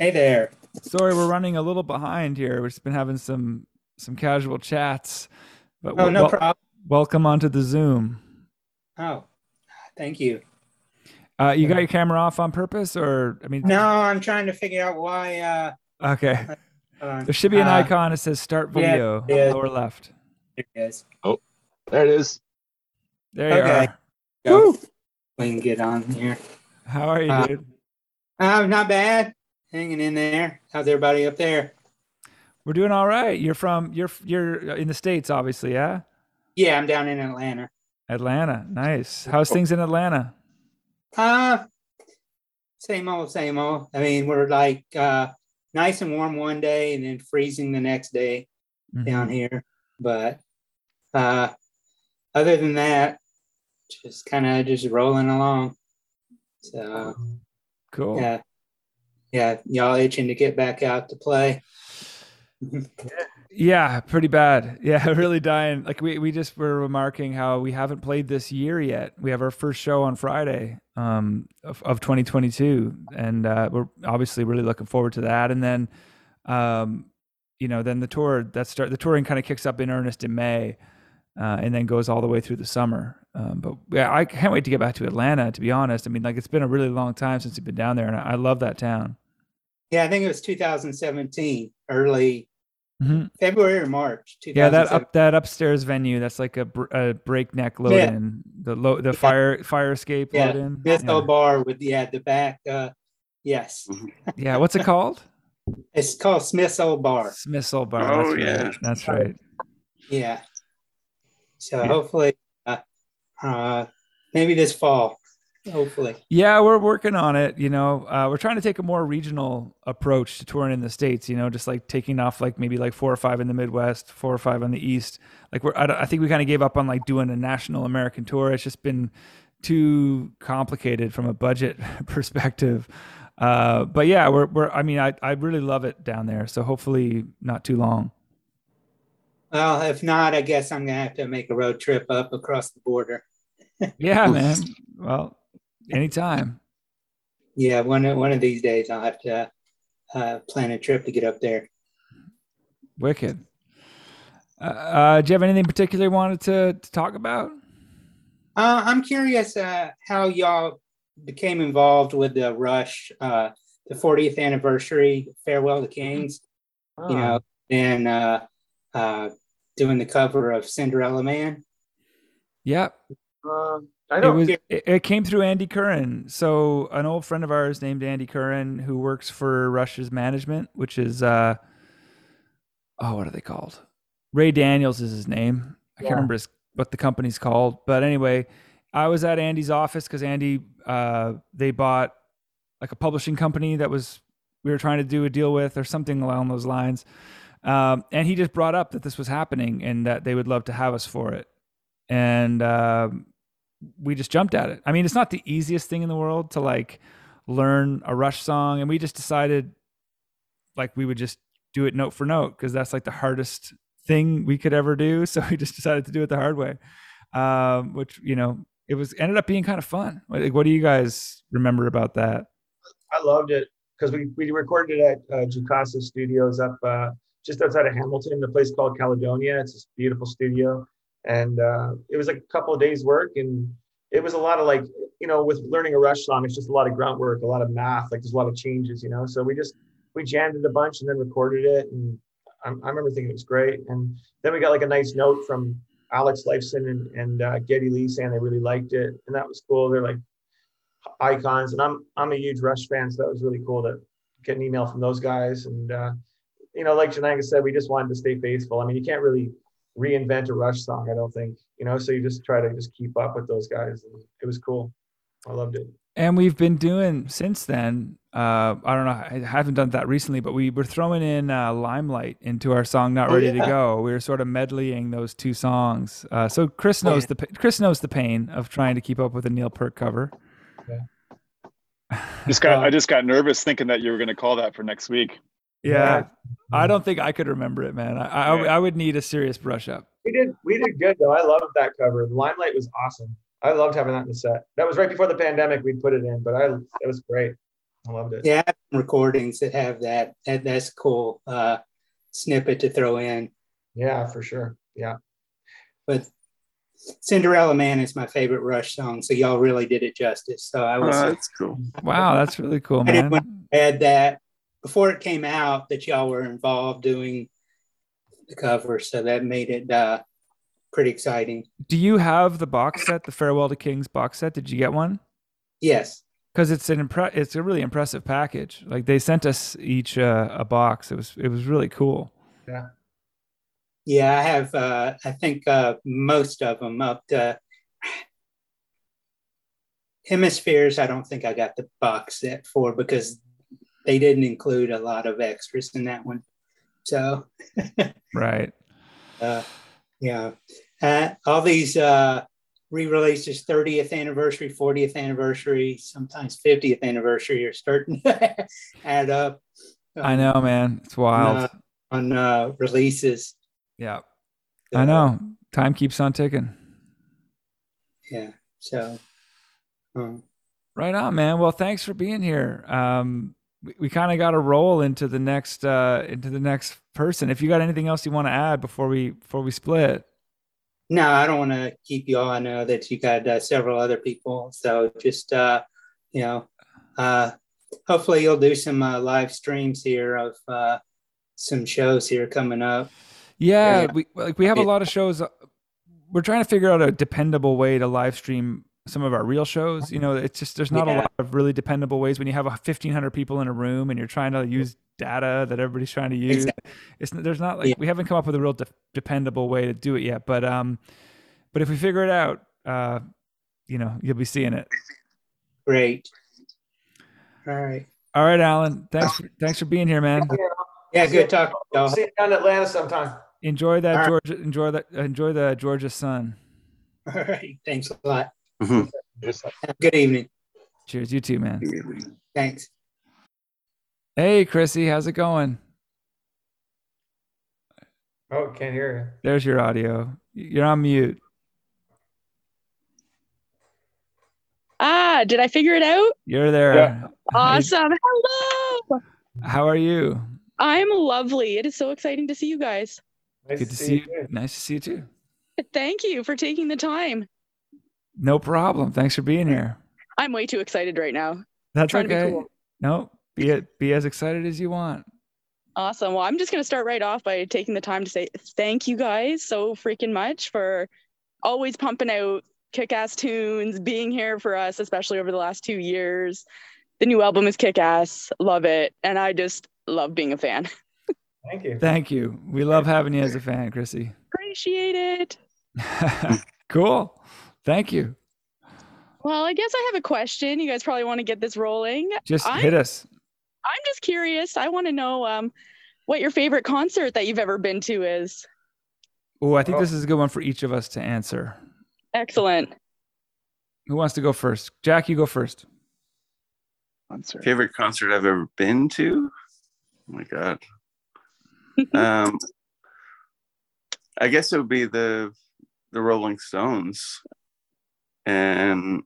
Hey there. Sorry, we're running a little behind here. We've just been having some some casual chats, but Oh, wel- no wel- problem. welcome onto the Zoom. Oh, thank you. Uh, you got your camera off on purpose, or I mean, No, I'm trying to figure out why. Uh, Okay, uh, there should be an uh, icon that says "Start yeah, Video" yeah. lower left. There it is. There it is. There you Okay. are. Go. We can get on here. How are you, Uh, dude? Uh, not bad. Hanging in there. How's everybody up there? We're doing all right. You're from you're you're in the states, obviously, yeah. Yeah, I'm down in Atlanta. Atlanta, nice. How's things in Atlanta? Uh, same old, same old. I mean, we're like uh, nice and warm one day and then freezing the next day Mhm. down here. But uh, other than that, just kind of just rolling along. So Cool. yeah, yeah, y'all itching to get back out to play. Yeah, pretty bad. Yeah, really dying. Like we, we just were remarking how we haven't played this year yet. We have our first show on Friday um, of, of 2022, and uh, we're obviously really looking forward to that. And then, um, you know, then the tour that start the touring kind of kicks up in earnest in May, uh, and then goes all the way through the summer. Um, but yeah, I can't wait to get back to Atlanta. To be honest, I mean, like it's been a really long time since we've been down there, and I, I love that town. Yeah, I think it was 2017, early Mhm. February or March. Yeah, that up that upstairs venue. That's like a, a breakneck load Yeah. in. The low the fire fire escape yeah, load in. Smith Yeah. Bar with yeah the back. Uh, yes, yeah, what's it called? it's called Smith's Olde Bar. Smith's Olde Bar. Oh, that's yeah. right. That's right. Yeah. So hopefully, uh, uh, maybe this fall. Hopefully. Yeah, we're working on it. You know, uh, we're trying to take a more regional approach to touring in the states. You know, just like taking off like maybe like four or five in the Midwest, four or five on the East. Like we're, I, I think we kind of gave up on like doing a national American tour. It's just been too complicated from a budget perspective. Uh, but yeah, we're, we're. I mean, I, I really love it down there. So hopefully, not too long. Well, if not, I guess I'm gonna have to make a road trip up across the border. Yeah, man. Well, anytime. Yeah, one of one of these days I'll have to uh, plan a trip to get up there. Wicked. Uh, uh, do you have anything particular you wanted to, to talk about? Uh, I'm curious uh, how y'all became involved with the Rush, uh, the 40th anniversary farewell to Kings. You know, and uh, uh, doing the cover of Cinderella Man. Yep. Uh, I It was. It, it came through Andy Curran. So an old friend of ours named Andy Curran, who works for Rush's management, which is uh, oh, what are they called? Ray Daniels is his name. I can't remember his, what the company's called, but anyway, I was at Andy's office because Andy, uh, they bought like a publishing company that was we were trying to do a deal with or something along those lines. Um, and he just brought up that this was happening and that they would love to have us for it. And um, we just jumped at it. I mean, it's not the easiest thing in the world to like learn a Rush song, and we just decided like we would just do it note for note because that's like the hardest thing we could ever do. So we just decided to do it the hard way, um, which you know it was ended up being kind of fun. Like, what do you guys remember about that? I loved it because we, we recorded it at uh, Jukasa Studios up uh, just outside of Hamilton, a place called Caledonia. It's this beautiful studio, and uh, it was like a couple of days work, and it was a lot of like you know with learning a Rush song, it's just a lot of grunt work, a lot of math, like there's a lot of changes, you know. So we just we jammed it a bunch and then recorded it, and I, I remember thinking it was great. And then we got like a nice note from Alex Lifeson and, and uh, Geddy Lee saying they really liked it, and that was cool. They're like icons, and I'm I'm a huge Rush fan, so that was really cool to get an email from those guys. And uh, you know, like John-Angus said, we just wanted to stay faithful. I mean, you can't really reinvent a Rush song, I don't think. You know, so you just try to just keep up with those guys, and it was cool. I loved it. And we've been doing since then. Uh, I don't know. I haven't done that recently, but we were throwing in uh, "Limelight" into our song "Not Oh, Ready to. Go." We were sort of medleying those two songs. Uh, so Chris knows yeah. the Chris knows the pain of trying to keep up with a Neil Peart cover. Just got I just got nervous thinking that you were going to call that for next week. Yeah, I don't think I could remember it, man. I, I, Yeah. I would need a serious brush up. We did we did good though. I loved that cover. The Limelight was awesome. I loved having that in the set. That was right before the pandemic. We put it in, but I it was great. I loved it. Yeah, some recordings that have that. that that's cool uh, snippet to throw in. Yeah, for sure. Yeah. But Cinderella Man is my favorite Rush song, so y'all really did it justice. So I was Oh, that's cool. Wow, that's really cool, man. I didn't man. add that before it came out that y'all were involved doing the cover, so that made it uh, pretty exciting. Do you have the box set, the Farewell to Kings box set? Did you get one? Yes. Because it's an impre- it's a really impressive package. Like they sent us each uh, a box. It was it was really cool. Yeah. Yeah, I have. Uh, I think uh, most of them up to hemispheres. I don't think I got the box set for because they didn't include a lot of extras in that one. So Right. uh, yeah, uh, all these uh, re-releases, 30th anniversary, 40th anniversary, sometimes 50th anniversary, are starting to add up. I know, man. It's wild. uh, on uh, releases. yeah. I know. Time keeps on ticking. Yeah. So, um, Right on, man. Well, thanks for being here. Um, we, we kind of got to roll into the next uh, into the next person. If you got anything else you want to add before we before we split, no, I don't want to keep you all. I know that you got uh, several other people. So just, uh, you know, uh, hopefully you'll do some uh, live streams here of uh, some shows here coming up. yeah, Yeah. we like we have a lot of shows. uh, We're trying to figure out a dependable way to live stream some of our real shows. You know, it's just there's not a lot of really dependable ways when you have a 1500 people in a room and you're trying to use data that everybody's trying to use. Exactly. It's there's not like Yeah. we haven't come up with a real de- dependable way to do it yet. But um, but if we figure it out, uh, you know, you'll be seeing it. Great. All right. All right, Alan. Thanks for, thanks for being here, man. Yeah, good talk. y'all. See you down in Atlanta sometime. Enjoy that All Georgia. Enjoy that. Enjoy the Georgia sun. All right. Thanks a lot. Mhm. Good evening. Cheers, you too, man. Thanks. Hey, Chrissy, how's it going? Oh, can't hear you. There's your audio. You're on mute. Ah, did I figure it out? You're there. Yeah. Hi, Awesome. Hello. How are you? I'm lovely. It is so exciting to see you guys. Nice Good to see you. too. Nice to see you too. Thank you for taking the time. No problem. Thanks for being here. I'm way too excited right now. That's Trying to be okay. cool. No, be it. Be as excited as you want. Awesome. Well, I'm just going to start right off by taking the time to say thank you guys so freaking much for always pumping out kick ass tunes, being here for us, especially over the last two years. The new album is kick ass. Love it. And I just love being a fan. Thank you. Thank you. We love having you as a fan, Chrissy. Appreciate it. cool. Thank you. Well, I guess I have a question. You guys probably want to get this rolling. Just I'm, hit us. I'm just curious. I want to know um, what your favorite concert that you've ever been to is. Oh, I think this is a good one for each of us to answer. Excellent. Who wants to go first? Jack, you go first. Concert. Favorite concert I've ever been to? Oh my god. um, I guess it would be the the Rolling Stones, and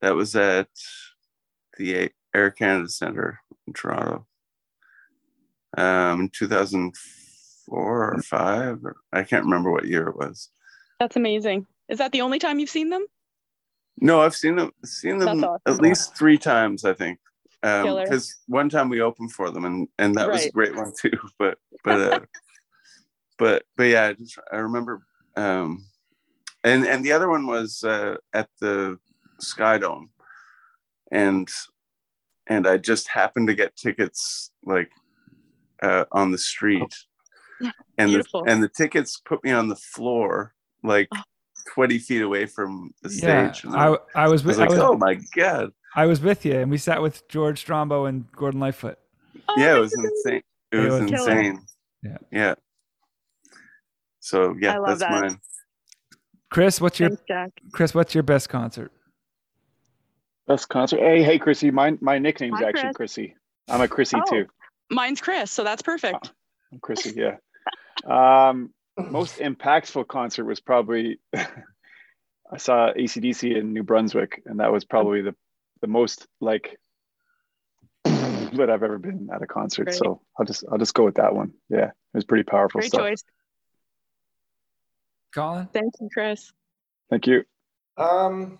that was at the Air Canada Center in Toronto. Um, 2004 or five, or I can't remember what year it was. That's amazing. Is that the only time you've seen them? No, I've seen them seen them awesome. at least three times, I think. Because one time we opened for them, and and that was a great one too. But but uh, but but yeah, I just I remember. Um, and and the other one was uh, at the Sky Dome, and and I just happened to get tickets like uh, on the street, and the, and the tickets put me on the floor like. 20 feet away from the Yeah, stage. and I, I was I with was like, I was, oh my god. I was with you, and we sat with George Strombo and Gordon Lightfoot. Oh, yeah, it was insane. It It was was insane. Yeah. Yeah. So yeah, I love that's that. mine. Chris, what's your Thanks, Jack. Chris? What's your best concert? Best concert. Hey, hey, Chrissy. My my nickname's Hi, actually Chris. Chrissy. I'm a Chrissy Oh. too. Mine's Chris, so that's perfect. I'm Chrissy. Yeah. Um, most impactful concert was probably I saw ACDC in New Brunswick, and that was probably the the most like that I've ever been at a concert. Great. So I'll just I'll just go with that one. Yeah, it was pretty powerful Great stuff. choice. Colin. Thank you, Chris. Thank you. Um,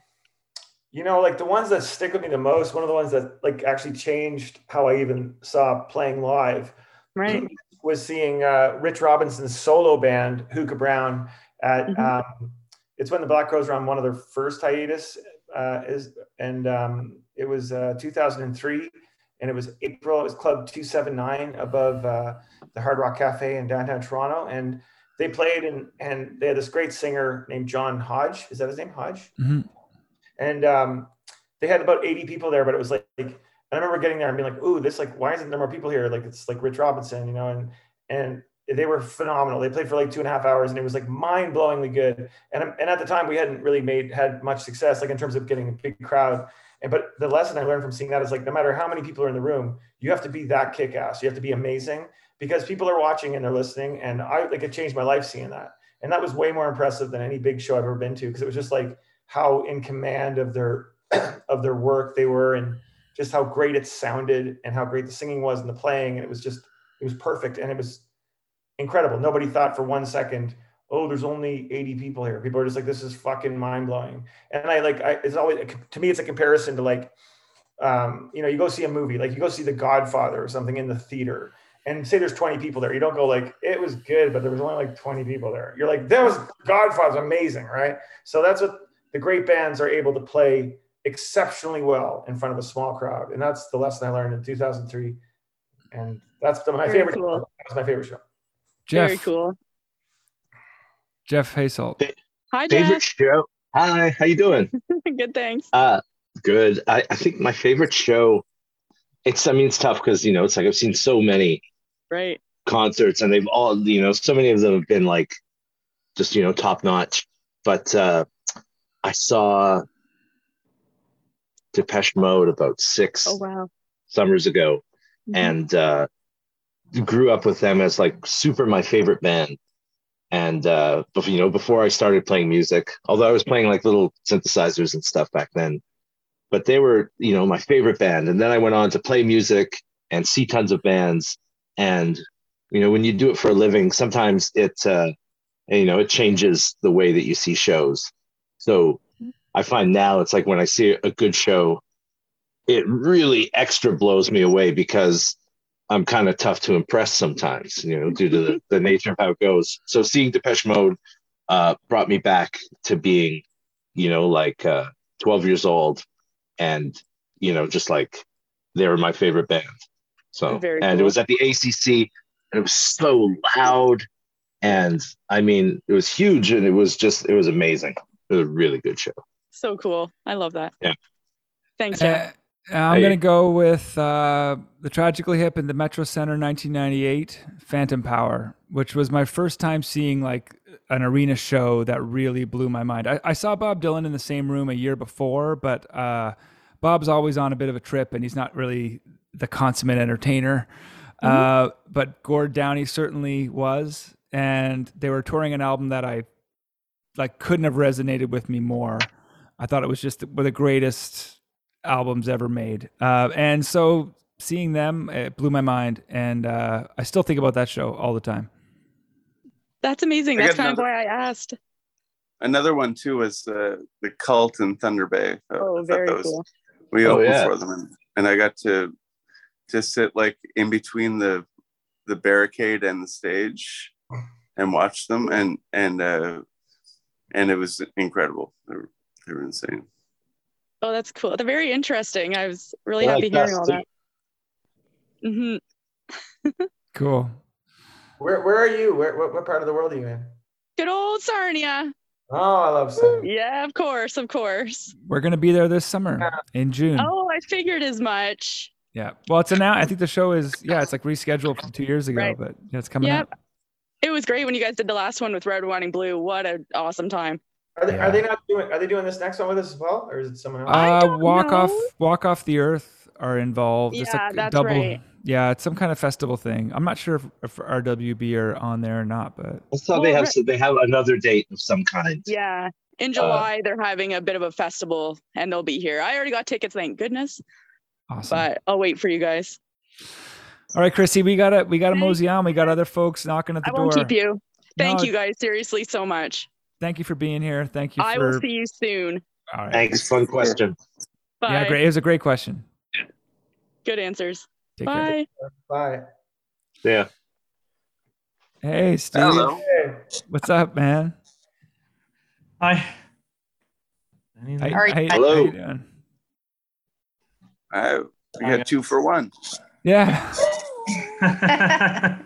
you know, like the ones that stick with me the most, one of the ones that like actually changed how I even saw playing live Right. was seeing uh, Rich Robinson's solo band, Hookah Brown, at Mhm. um, it's when the Black Crowes were on one of their first hiatus, uh, is and um, it was uh, 2003, and it was April. It was Club 279 above uh, the Hard Rock Cafe in downtown Toronto, and they played and and they had this great singer named John Hodge. Is that his name, Hodge? Mhm. and um, they had about 80 people there but it was like, like i remember getting there and being like ooh this like why isn't there more people here? Like it's like rich robinson you know and and they were phenomenal. They played for like two and a half hours and it was like mind-blowingly good. And, and at the time we hadn't really made had much success like in terms of getting a big crowd. And but the lesson i learned from seeing that is like no matter how many people are in the room you have to be that kick-ass. You have to be amazing because people are watching and they're listening and i like it changed my life seeing that. And that was way more impressive than any big show i've ever been to because it was just like how in command of their of their work they were and just how great it sounded and how great the singing was and the playing and it was just it was perfect and it was incredible. Nobody thought for one second oh there's only 80 people here. People are just like this is fucking mind-blowing. And i like I, it's always to me it's a comparison to like um, you know you go see a movie like you go see the godfather or something in the theater and say there's 20 people there you don't go like it was good but there was only like 20 people there you're like that was godfather's amazing right so that's what the great bands are able to play exceptionally well in front of a small crowd, and that's the lesson I learned in 2003. And that's the, my Very favorite. cool. That was my favorite show. Jeff. Very cool. Jeff Heisholt. Hi, Favorite Jeff. show? Hi, how you doing? Good, thanks. Uh, good. I, I think my favorite show. It's. I mean, it's tough because you know it's like I've seen so many Right. concerts and they've all you know so many of them have been like just you know top notch. But uh, I saw Depeche Mode about six Oh, wow. summers ago, Mhm. and uh, grew up with them as like super my favorite band. And uh, you know, before I started playing music, although I was playing like little synthesizers and stuff back then, but they were you know my favorite band. And then I went on to play music and see tons of bands. And you know, when you do it for a living, sometimes it uh, you know it changes the way that you see shows. So I find now it's like when I see a good show, it really extra blows me away because I'm kind of tough to impress sometimes, you know, due to the, the nature of how it goes. So seeing Depeche Mode uh, brought me back to being, you know, like uh, 12 years old, and you know, just like they were my favorite band. So Very and it was at the ACC, and it was so loud, and I mean, it was huge, and it was just it was amazing. It was a really good show. So cool. I love that. Yeah. Thanks, Jeff. Uh, I'm Hey. gonna go with uh, the Tragically Hip in the Metro Center 1998 Phantom Power, which was my first time seeing like an arena show that really blew my mind. I, I saw Bob Dylan in the same room a year before, but uh, Bob's always on a bit of a trip, and he's not really the consummate entertainer. Uh, but Gord Downie certainly was, and they were touring an album that I like couldn't have resonated with me more. I thought it was just one of the greatest albums ever made. Uh, and so seeing them, it blew my mind. And uh, I still think about that show all the time. That's amazing. I That's got kind of why I asked. Another one too was uh, the Cult in Thunder Bay. I- I Oh, thought very that was- cool. We Oh, opened yeah. for them, and, and I got to to sit like in between the the barricade and the stage and watch them, and and uh, and it was incredible. They were, they were insane. Oh, that's cool. They're very interesting. I was really I happy like hearing all too. that. hmm Cool. Where where are you? Where what, what part of the world are you in? Good old Sarnia. Oh, I love Sun. Yeah, of course, of course. We're going to be there this summer in June. Oh, I figured as much. Yeah. Well, it's now. I think the show is, yeah, it's like rescheduled from two years ago, Right. but yeah, it's coming Yep. up. It was great when you guys did the last one with Red, White, and Blue. What an awesome time. Are they, Yeah. are they not doing? Are they doing this next one with us as well, or is it someone else? Uh, Walk know. Off, Walk Off the Earth are involved. it's Yeah, like that's double. right. Yeah, it's some kind of festival thing. I'm not sure if, if RWB are on there or not, but I saw they have right. they have another date of some kind. Yeah. Uh, In July, they're having a bit of a festival and they'll be here. I already got tickets, thank goodness, awesome. but I'll wait for you guys. All right, Chrissy, we gotta we gotta Okay. mosey on. We got other folks knocking at the I door. won't keep you. Thank No, you guys seriously so much. Thank you for being here. Thank you I for. will see you soon. All right. Thanks, fun question. Bye. Yeah, great. It was a great question. Good answers. Take care. Bye. Bye. Yeah. Hey, Steve. Hello. What's up, man? Hi. How, Anything? All right. how- how Hello. you doing? I we got two for one. Yeah.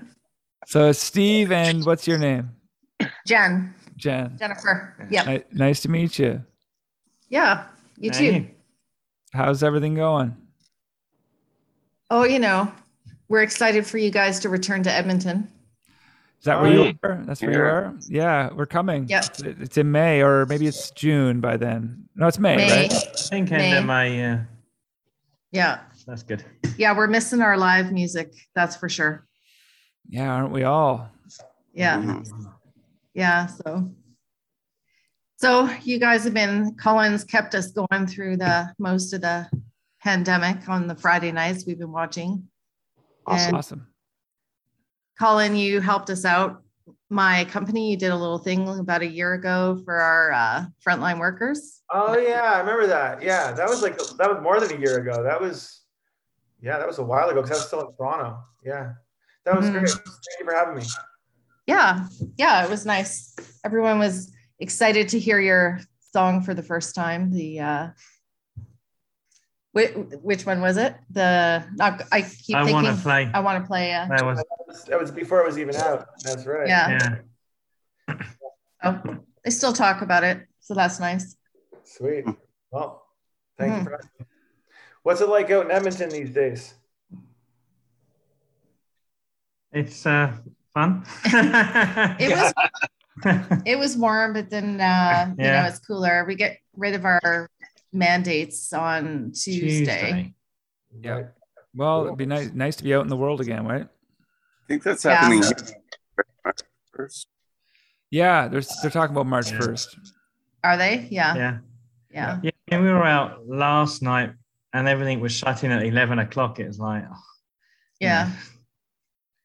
So it's Steve, and what's your name? Jen, Jen. Jennifer. Yep. Ni- nice to meet you. Yeah. You too. Hey. How's everything going? Oh, you know, we're excited for you guys to return to Edmonton. Is that where you are? That's where you are? Yeah, we're coming. Yep. It's- It's in May, or maybe it's June by then. No, it's May, May. right? I think May. end of May, yeah. Yeah. That's good. Yeah. We're missing our live music. That's for sure. Yeah, aren't we all? Yeah. Mhm. Yeah. So, so you guys have been, Colin's kept us going through the most of the pandemic on the Friday nights we've been watching. Awesome. And Awesome. Colin, you helped us out. My company, did a little thing about a year ago for our uh, frontline workers. Oh yeah, I remember that. Yeah, that was like that was more than a year ago. That was, yeah, that was a while ago because I was still in Toronto. Yeah, that was Mhm. great. Thank you for having me. Yeah. Yeah. It was nice. Everyone was excited to hear your song for the first time. The, uh, which, which one was it? The, not, I keep I thinking, want to play. I want to play. Uh, That was, That was, before it was even out. That's right. yeah. yeah. Oh, they still talk about it. So that's nice. Sweet. Well, thank Mhm. you for asking. What's it like out in Edmonton these days? It's uh, fun. It was it was warm, but then uh, you know it's cooler. We get rid of our mandates on Tuesday. Tuesday. Yeah. Well, it'd be nice nice to be out in the world again, right? I think that's Yeah. happening first. Yeah, they're they're talking about March first. Are they? Yeah. Yeah. Yeah. Yeah, we were out last night and everything was shutting at 11 o'clock. It was like, oh, Yeah.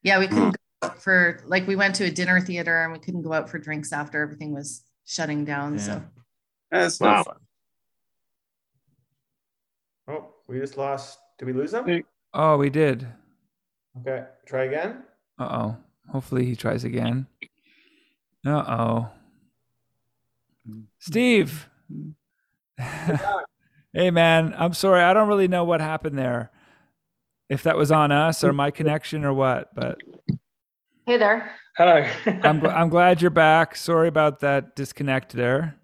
Yeah, we couldn't go out for like we went to a dinner theater and we couldn't go out for drinks after everything was shutting down. So That's Wow. no fun. Oh, we just lost. Did we lose them? Oh, we did. Okay, try again. Uh oh. Hopefully he tries again. Uh oh. Steve. hey man, I'm sorry. I don't really know what happened there. If that was on us or my connection or what, but Hey there. Hello. I'm gl- I'm glad you're back. Sorry about that disconnect there.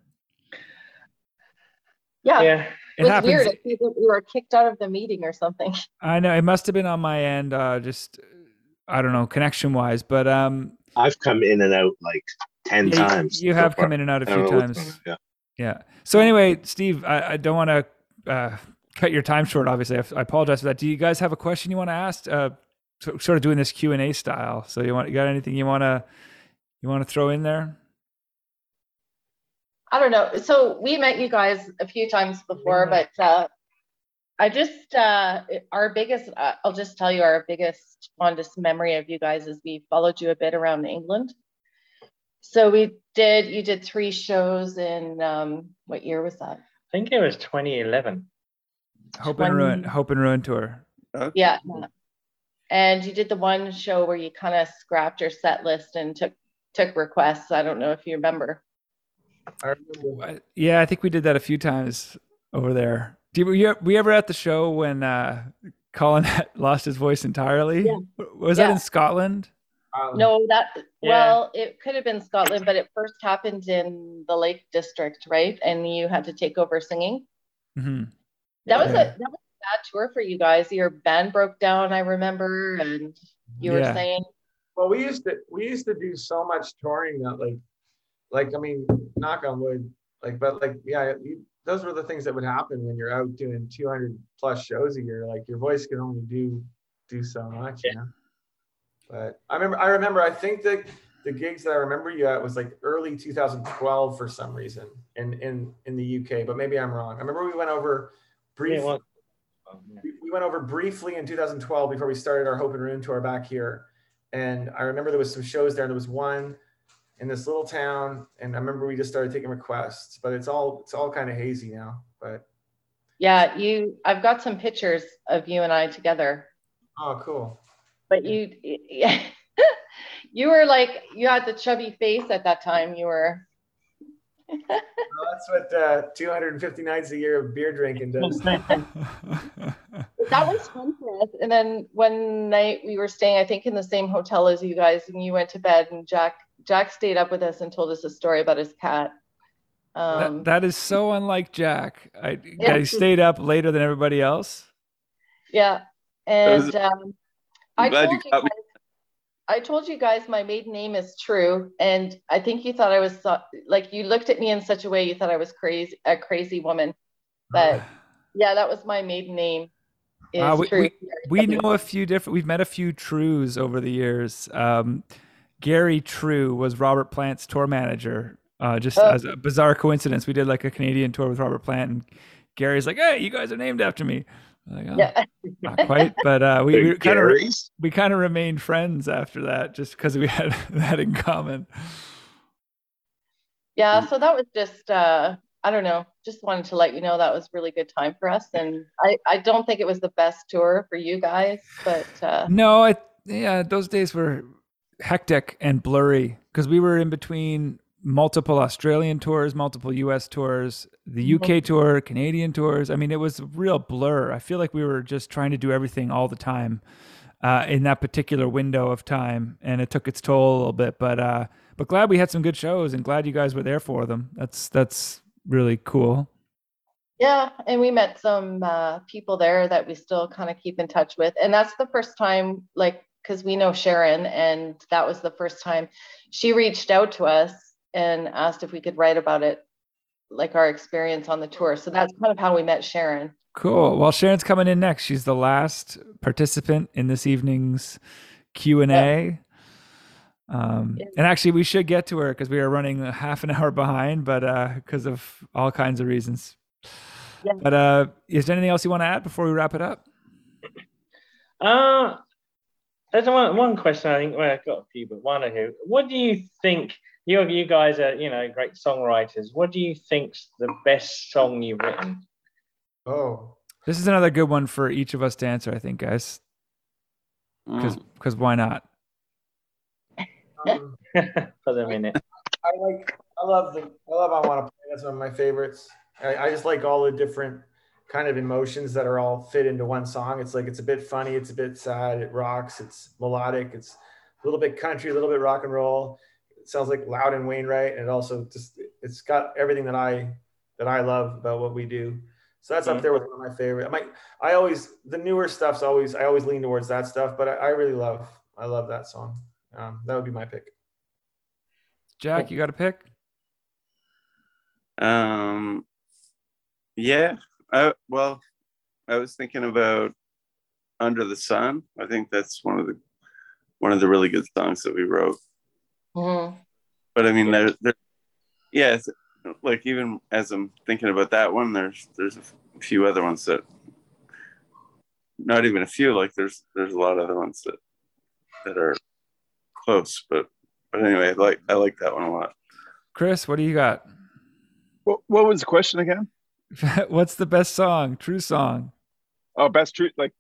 Yeah. Yeah. It It was happens. weird. I we were kicked out of the meeting or something. I know it must have been on my end, uh, just I don't know, connection wise, but um, I've come in and out like ten you, times. you so have far. come in and out a few times. going on, Yeah. So anyway, Steve, I, I don't want to uh, cut your time short. Obviously, I, I apologize for that. Do you guys have a question you want to ask? Uh, sort of doing this Q and A style. So you want you got anything you want to you want to throw in there? I don't know. So we met you guys a few times before, but uh, I just uh, our biggest. Uh, I'll just tell you our biggest fondest memory of you guys is we followed you a bit around England. So we did. You did three shows in um, what year was that? I think it was 2011. Hope and ruin, hope and ruin tour. Yeah. And you did the one show where you kind of scrapped your set list and took took requests. I don't know if you remember. I remember. Yeah, I think we did that a few times over there. Do you, were you, were you ever at the show when uh, Colin had lost his voice entirely? Yeah. Was that in Scotland? Um, No, that Yeah. well, it could have been Scotland, but it first happened in the Lake District, right? And you had to take over singing. Mm-hmm. That was Yeah. a that was a bad tour for you guys. Your band broke down, I remember, and you were saying, Well, we used to we used to do so much touring that like, like I mean, knock on wood, like, but like, yeah, you, those were the things that would happen when you're out doing 200 plus shows a year. Like your voice can only do do so much, you know. But I remember, I remember, I think that the gigs that I remember you at was like early 2012 for some reason in in in the UK, but maybe I'm wrong. I remember we went over briefly. well, we we went over briefly in 2012 before we started our Hope and Ruin tour back here. And I remember there was some shows there. There was one in this little town, and I remember we just started taking requests. But it's all it's all kind of hazy now. But "Yeah, you. I've got some pictures of you and I together, oh, cool. but you, yeah, you were like you had the chubby face at that time. You were." Well, that's what uh, 250 nights a year of beer drinking does. that was fun for us. And then one night we were staying, I think, in the same hotel as you guys, and you went to bed, and Jack Jack stayed up with us and told us a story about his cat. Um, that, that is so unlike Jack. I, Yeah. I stayed up later than everybody else. yeah, was- and um, I told you you guys, I told you guys my maiden name is True, and I think you thought I was like you looked at me in such a way you thought I was crazy, a crazy woman. But yeah, that was my maiden name. Is Uh, we, True. we, we know a few different. We've met a few Trues over the years. Um, Gary True was Robert Plant's tour manager. Uh, just Oh. as a bizarre coincidence, we did like a Canadian tour with Robert Plant, and Gary's like, "Hey, you guys are named after me." Like, oh, Yeah. not quite, but uh, we, kind of we kind of remained friends after that, just because we had that in common. Yeah, so that was just uh I don't know, just wanted to let you know that was really good time for us and I I don't think it was the best tour for you guys, but uh No, I yeah, those days were hectic and blurry because we were in between multiple Australian tours, multiple US tours, the UK tour, Canadian tours. I mean, it was a real blur. I feel like we were just trying to do everything all the time uh, in that particular window of time, and it took its toll a little bit. But uh, but glad we had some good shows, and glad you guys were there for them. That's that's really cool. yeah, and we met some uh people there that we still kind of keep in touch with. And that's the first time like cuz we know Sharon and that was the first time she reached out to us and asked if we could write about it like our experience on the tour. So that's kind of how we met Sharon. Cool. Well, Sharon's coming in next. She's the last participant in this evening's Q and A. Um, and actually, we should get to her because we are running a half an hour behind, but because of all kinds of reasons. Yeah. But uh, is there anything else you want to add before we wrap it up? Uh, there's one, one question I think, well, I've got a few, but one or two. What do you think? You, you guys are, you know, great songwriters. What do you think's the best song you've written? Oh, This is another good one for each of us to answer, I think, guys. Because because why not? Um, For the minute. I like. I love the. I love. I want to play. That's one of my favorites. I, I just like all the different kind of emotions that are all fit into one song. It's like it's a bit funny. It's a bit sad. It rocks. It's melodic. It's a little bit country. A little bit rock and roll. It sounds like Loudon Wainwright, and it also just it's got everything that I that I love about what we do. So that's up there with one of my favorite. I might. I always the newer stuff's always. I always lean towards that stuff, but I, I really love. I love that song. Um, that would be my pick. Jack, you got a pick? Um, yeah. I, well, I was thinking about Under the Sun. I think that's one of the one of the really good songs that we wrote. Mhm. But I mean, there, there, yeah, like even as I'm thinking about that one, there's there's a few other ones that, not even a few. Like there's there's a lot of other ones that that are close. But but anyway, I like I like that one a lot. Chris, what do you got? What, what was the question again? What's the best song? Trews song. Oh, best Trews like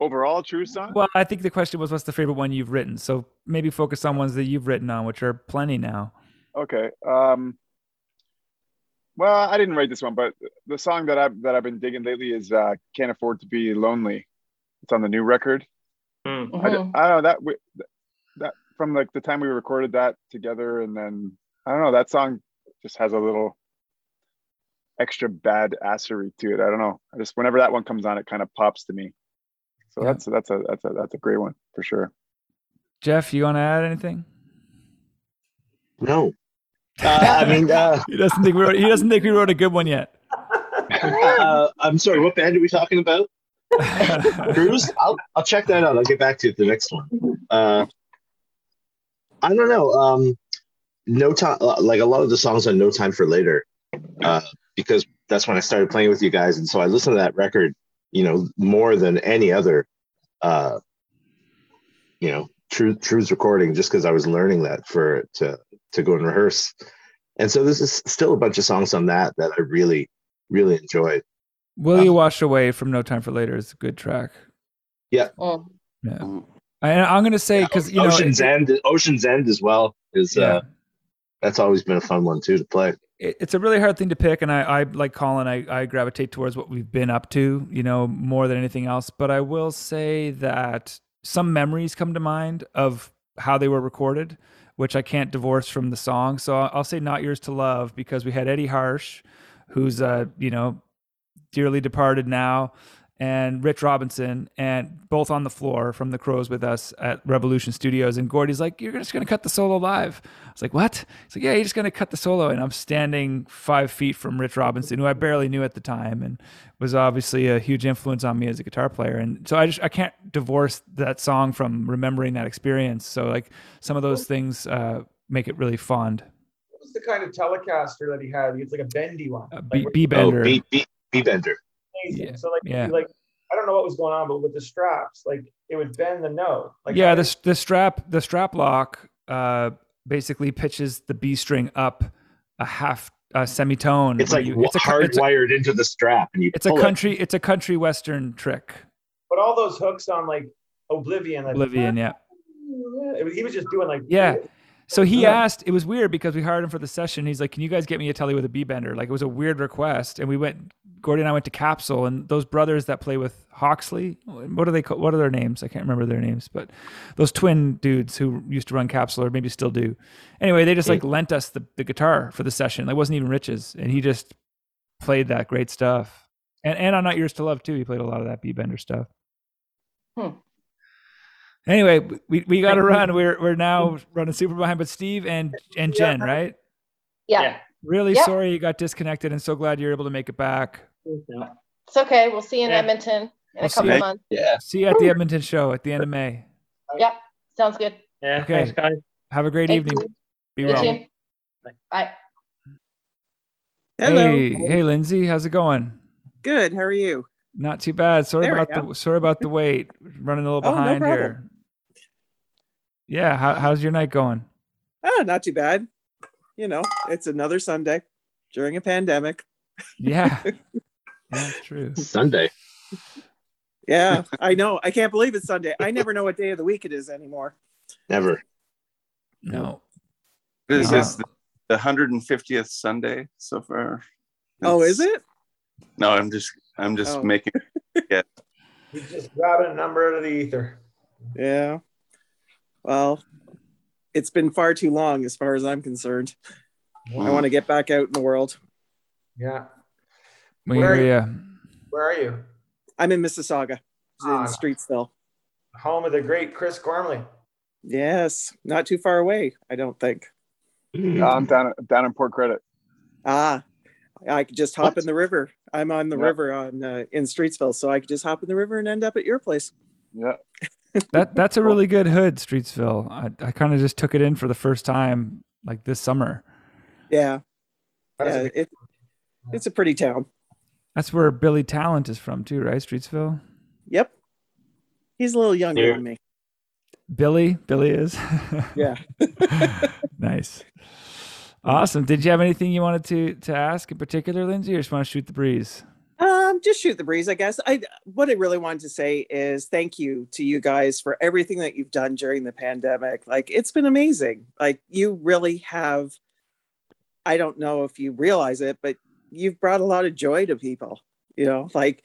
overall Trews song. Well, I think the question was, what's the favorite one you've written? So maybe focus on ones that you've written on, which are plenty now. Okay. Um, well, I didn't write this one, but the song that I've that I've been digging lately is uh, "Can't Afford to Be Lonely." It's on the new record. I, d- I don't know that we, that from like the time we recorded that together, and then I don't know that song just has a little extra bad assery to it. I don't know. I just whenever that one comes on, it kind of pops to me. So Yeah. that's that's a that's a that's a great one for sure. Jeff, you want to add anything? No. Uh, I mean, uh, He doesn't think we wrote, he doesn't think we wrote a good one yet. uh, I'm sorry. What band are we talking about? Trews. I'll I'll check that out. I'll get back to you at the next one. Uh, I don't know. Um, no time. Like a lot of the songs on No Time for Later, uh, because that's when I started playing with you guys, and so I listened to that record. You know, more than any other. Uh, you know, true Trews recording, just because I was learning that for to to go and rehearse, and so this is still a bunch of songs on that that I really really enjoyed. Will you wash away from No Time for Later is a good track. Yeah. Yeah. And I'm gonna say because you know Ocean's End, Ocean's End as well is Yeah. uh, that's always been a fun one too to play. It- it's a really hard thing to pick and I, I like colin I, I gravitate towards what we've been up to you know more than anything else. But i will say that some memories come to mind of how they were recorded which i can't divorce from the song. So i'll I'll say not yours to love because we had Eddie Harsch who's uh you know dearly departed now and Rich Robinson, and both on the floor from the Crowes with us at Revolution Studios. And Gordy's like, "You're just gonna cut the solo live." I was like, "What?" He's like, "Yeah, you're just gonna cut the solo." And I'm standing five feet from Rich Robinson, who I barely knew at the time, and was obviously a huge influence on me as a guitar player. And so I just I can't divorce that song from remembering that experience. So like some of those things uh, make it really fond. What was the kind of Telecaster that he had? It's like a bendy one. B, Like, B bender. Oh, B, B, B bender. Amazing. So like, yeah. like I don't know what was going on, but with the straps, like it would bend the note. Like yeah, I the the strap the strap lock uh, basically pitches the B string up a half a semitone. It's like you- it's a co- it's a- hardwired into the strap, and you. It's a pull it. country. It's a country western trick. But all those hooks on like Oblivion, like, Oblivion, yeah, he was just doing like yeah. So he Yeah. asked. It was weird because we hired him for the session. He's like, "Can you guys get me a telly with a B bender?" Like it was a weird request, and we went. Gordy and I went to Capsule, and those brothers that play with Hawksley. What are they? called? What are their names? I can't remember their names, but those twin dudes who used to run Capsule or maybe still do. Anyway, they just like lent us the, the guitar for the session. It wasn't even Rich's, and he just played that great stuff. And and on Not Yours to Love too, he played a lot of that B bender stuff. Hmm. Anyway, we, we got to run. We're we're now running super behind. But Steve and and Jen, right? Yeah. Really Yeah. sorry you got disconnected, and so glad you're able to make it back. It's okay. We'll see you in Yeah. Edmonton in We'll a couple you- months. Yeah. See you at the Edmonton show at the end of May. Yep. Sounds good. Yeah. Okay. Thanks, guys. Have a great Thank evening. you. Be You well. too. Bye. Hello. Hey, hey, Lindsay, how's it going? Good. How are you? Not too bad. Sorry There about the sorry about the wait. Running a little Oh, no behind problem. here. Yeah, how, how's your night going? Ah, not too bad. You know, it's another Sunday during a pandemic. Yeah, that's true. Sunday. Yeah, I know. I can't believe it's Sunday. I never know what day of the week it is anymore. Never. No. This Uh, is the, the 150th Sunday so far. Oh, is it? No, I'm just I'm just Oh. making yeah. He's just grabbing a number out of the ether. Yeah. Well, it's been far too long as far as I'm concerned. I want to get back out in the world. Yeah. We Where- hear ya. Where are you? I'm in Mississauga, Ah. in Streetsville. Home of the great Chris Gormley. Yes, not too far away, I don't think. I'm down down in Port Credit. Ah, I could just hop What? in the river. I'm on the Yeah. river on uh, in Streetsville, so I could just hop in the river and end up at your place. Yeah. That that's a really good hood, Streetsville. I, I kind of just took it in for the first time like this summer. Yeah, That is yeah, it, it's a pretty town. That's where Billy Talent is from too, right? Streetsville. Yep, he's a little younger Yeah. than me. Billy, Billy is. Yeah. nice. Awesome. Did you have anything you wanted to to ask in particular, Lindsay, or just want to shoot the breeze? Um, just shoot the breeze, I guess. I what I really wanted to say is thank you to you guys for everything that you've done during the pandemic. Like it's been amazing. Like you really have I don't know if you realize it, but you've brought a lot of joy to people. You know, like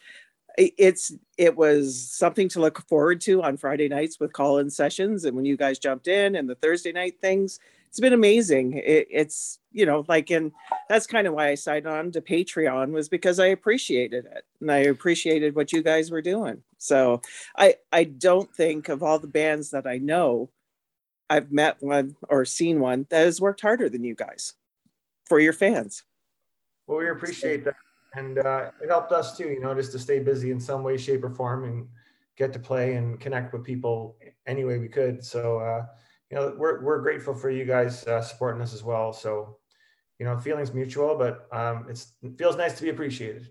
it's it was something to look forward to on Friday nights with call-in sessions and when you guys jumped in and the Thursday night things. It's been amazing. It, it's you know like and that's kind of why I signed on to Patreon was because I appreciated it and I appreciated what you guys were doing. So I I don't think of all the bands that I know, I've met one or seen one that has worked harder than you guys for your fans. Well, we appreciate that, and uh, it helped us too. You know, just to stay busy in some way, shape, or form, and get to play and connect with people any way we could. So, uh, you know, we're we're grateful for you guys uh, supporting us as well. So, you know, feelings mutual, but um, it's it feels nice to be appreciated.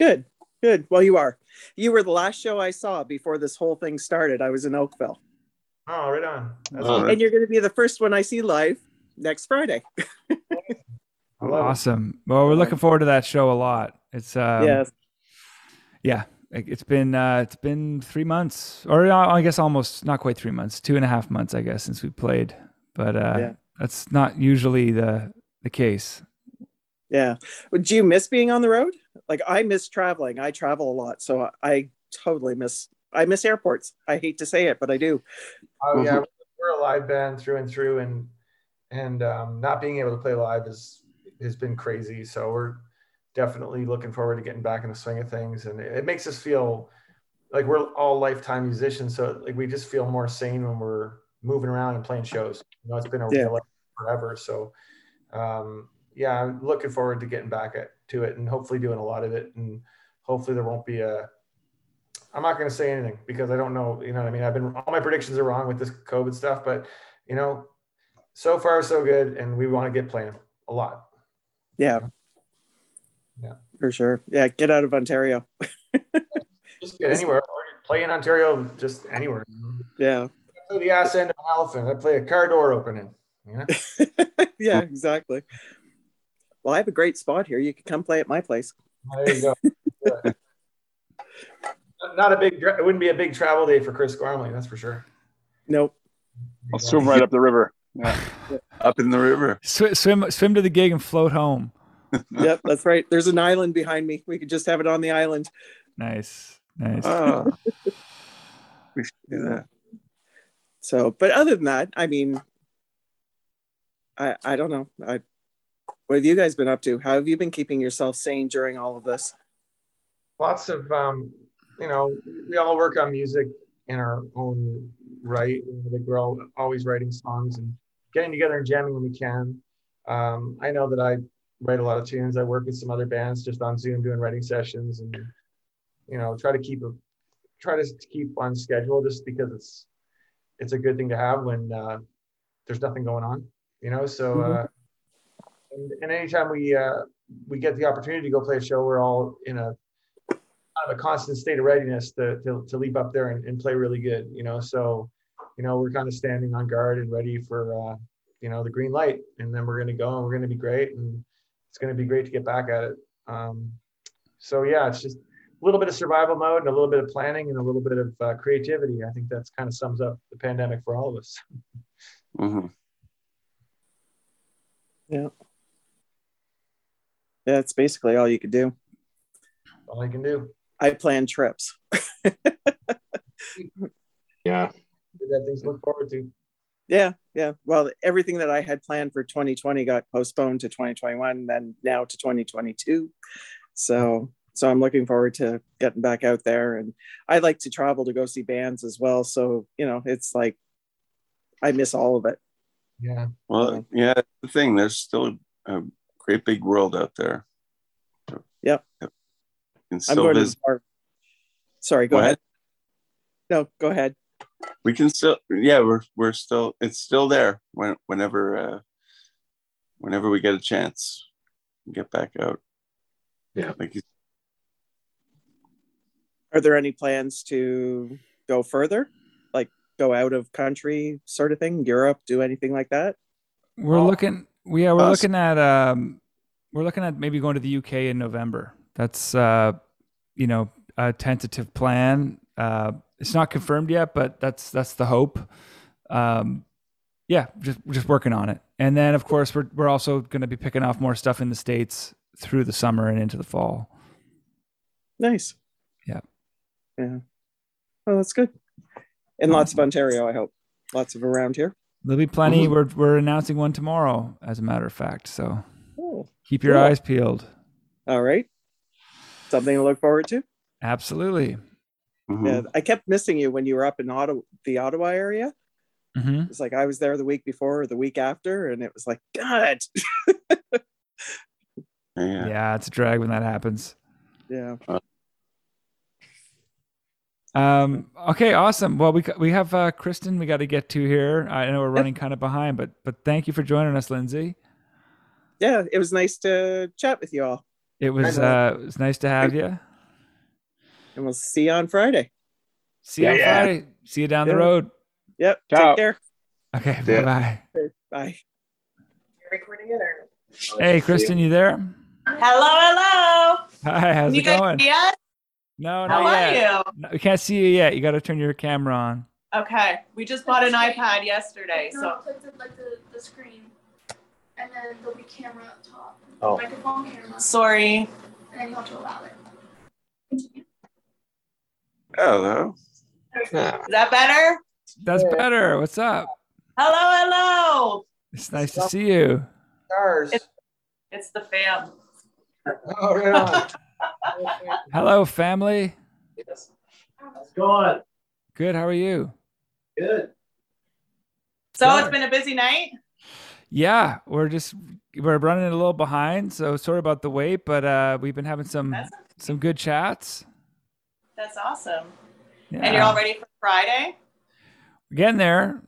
Good, good. Well, you are. You were the last show I saw before this whole thing started. I was in Oakville, Oh, right on. That's Oh. good. and you're going to be the first one I see live next Friday. I love it. Awesome. Well, we're looking forward to that show a lot. It's um, yes. yeah. It- It's been uh, it's been three months, or uh, I guess almost not quite three months, two and a half months, I guess, since we played. But uh, Yeah. that's not usually the the case. Yeah. But Do you miss being on the road? Like I miss traveling. I travel a lot, so I totally miss. I miss airports. I hate to say it, but I do. Oh yeah, we're a live band through and through, and and um, not being able to play live is has been crazy. So we're definitely looking forward to getting back in the swing of things, and it, it makes us feel like we're all lifetime musicians. So like we just feel more sane when we're moving around and playing shows. You know, it's been a Yeah. real life forever. So um, yeah, I'm looking forward to getting back at, to it and hopefully doing a lot of it, and hopefully there won't be a I'm not going to say anything because I don't know. You know what I mean? I've been all my predictions are wrong with this COVID stuff, but you know, so far so good, and we want to get playing a lot. Yeah. Yeah. For sure. Yeah. Get out of Ontario. Just get anywhere. Or play in Ontario, just anywhere. Yeah. Play the ass end of an elephant. I play a car door opening. You know? yeah, exactly. Well, I have a great spot here. You can come play at my place. There you go. Good. Not a big. It wouldn't be a big travel day for Chris Gormley, that's for sure. Nope. I'll swim right up the river. Yeah. Up in the river. Sw- swim swim to the gig and float home. Yep, that's right. There's an island behind me. We could just have it on the island. Nice, nice. Oh. we should do that. So, but other than that, I mean, I I don't know. I what have you guys been up to? How have you been keeping yourself sane during all of this? lots of um, you know we all work on music in our own right like we're all always writing songs and getting together and jamming when we can um, i know that i write a lot of tunes i work with some other bands just on zoom doing writing sessions and you know try to keep a try to keep on schedule just because it's it's a good thing to have when uh, there's nothing going on you know so uh, and, and anytime we uh, we get the opportunity to go play a show we're all in a kind of a constant state of readiness to, to, to leap up there and, and play really good, you know. So, you know, we're kind of standing on guard and ready for, uh, you know, the green light. And then we're going to go and we're going to be great. And it's going to be great to get back at it. Um, so, yeah, it's just a little bit of survival mode and a little bit of planning and a little bit of uh, creativity. I think that's kind of sums up the pandemic for all of us. Mm-hmm. Yeah. That's basically all you could do. All I can do. I plan trips. Yeah. That things to look forward to. Yeah, yeah. Well, everything that I had planned for 2020 got postponed to 2021, then now to 2022. So, so I'm looking forward to getting back out there, and I like to travel to go see bands as well. So, you know, it's like I miss all of it. Yeah. Well, yeah, that's the thing. There's still a great big world out there. Yep. You can I'm still going to visit. the bar. Sorry, go Go ahead. ahead. No, go ahead. We can still, yeah, we're we're still, it's still there. When whenever, uh, whenever we get a chance, get back out. Yeah. Like you Are there any plans to go further, like go out of country, sort of thing, Europe, do anything like that? We're looking. we- Yeah, we're Us. looking at. Um, we're looking at maybe going to the UK in November. That's uh, you know, a tentative plan. Uh, it's not confirmed yet, but that's that's the hope. Um, yeah, just just working on it. And then, of course, we're we're also going to be picking off more stuff in the states through the summer and into the fall. Nice. Yeah. Yeah. Oh, that's good. And lots of Ontario, I hope. Lots of around here. There'll be plenty. Mhm. We're we're announcing one tomorrow, as a matter of fact. So Oh, keep your cool. eyes peeled. All right. Something to look forward to. Absolutely. Mm-hmm. Yeah. I kept missing you when you were up in Ottawa, the Ottawa area. hmm It's like I was there the week before or the week after, and it was like, God. Yeah. Yeah, it's a drag when that happens. Yeah. Um, okay, awesome. Well, we we have uh, Kristen. We got to get to here. I know we're running kind of behind, but but thank you for joining us, Lindsay. Yeah. It was nice to chat with you all. It was uh, it was nice to have you. And we'll see you on Friday. See you on Yeah. Friday. See you down the road. Yep. Ciao. Take care. Okay, Yeah. bye bye. Bye. recording it or? Hey, Kristen, you there? Hello, hello. Hi, how's you it guys going? see us? No, How not are yet. you? No, we can't see you yet. You got to turn your camera on. Okay, we just bought an iPad yesterday, No, so click the, like the, the screen, and then there'll be camera up top. Oh. Microphone camera. sorry. And then you have to allow it. Hello. Is that better? That's better. What's up? Hello, hello. It's nice to see you. Stars. It's, it's the fam. Oh, right on. Hello, family. Yes. How's it going? Good. How are you? Good. So it's been a busy night. Yeah, we're just we're running a little behind, so sorry about the wait, but uh, we've been having some some good chats. That's awesome. Yeah. And you're all ready for Friday? We're getting there.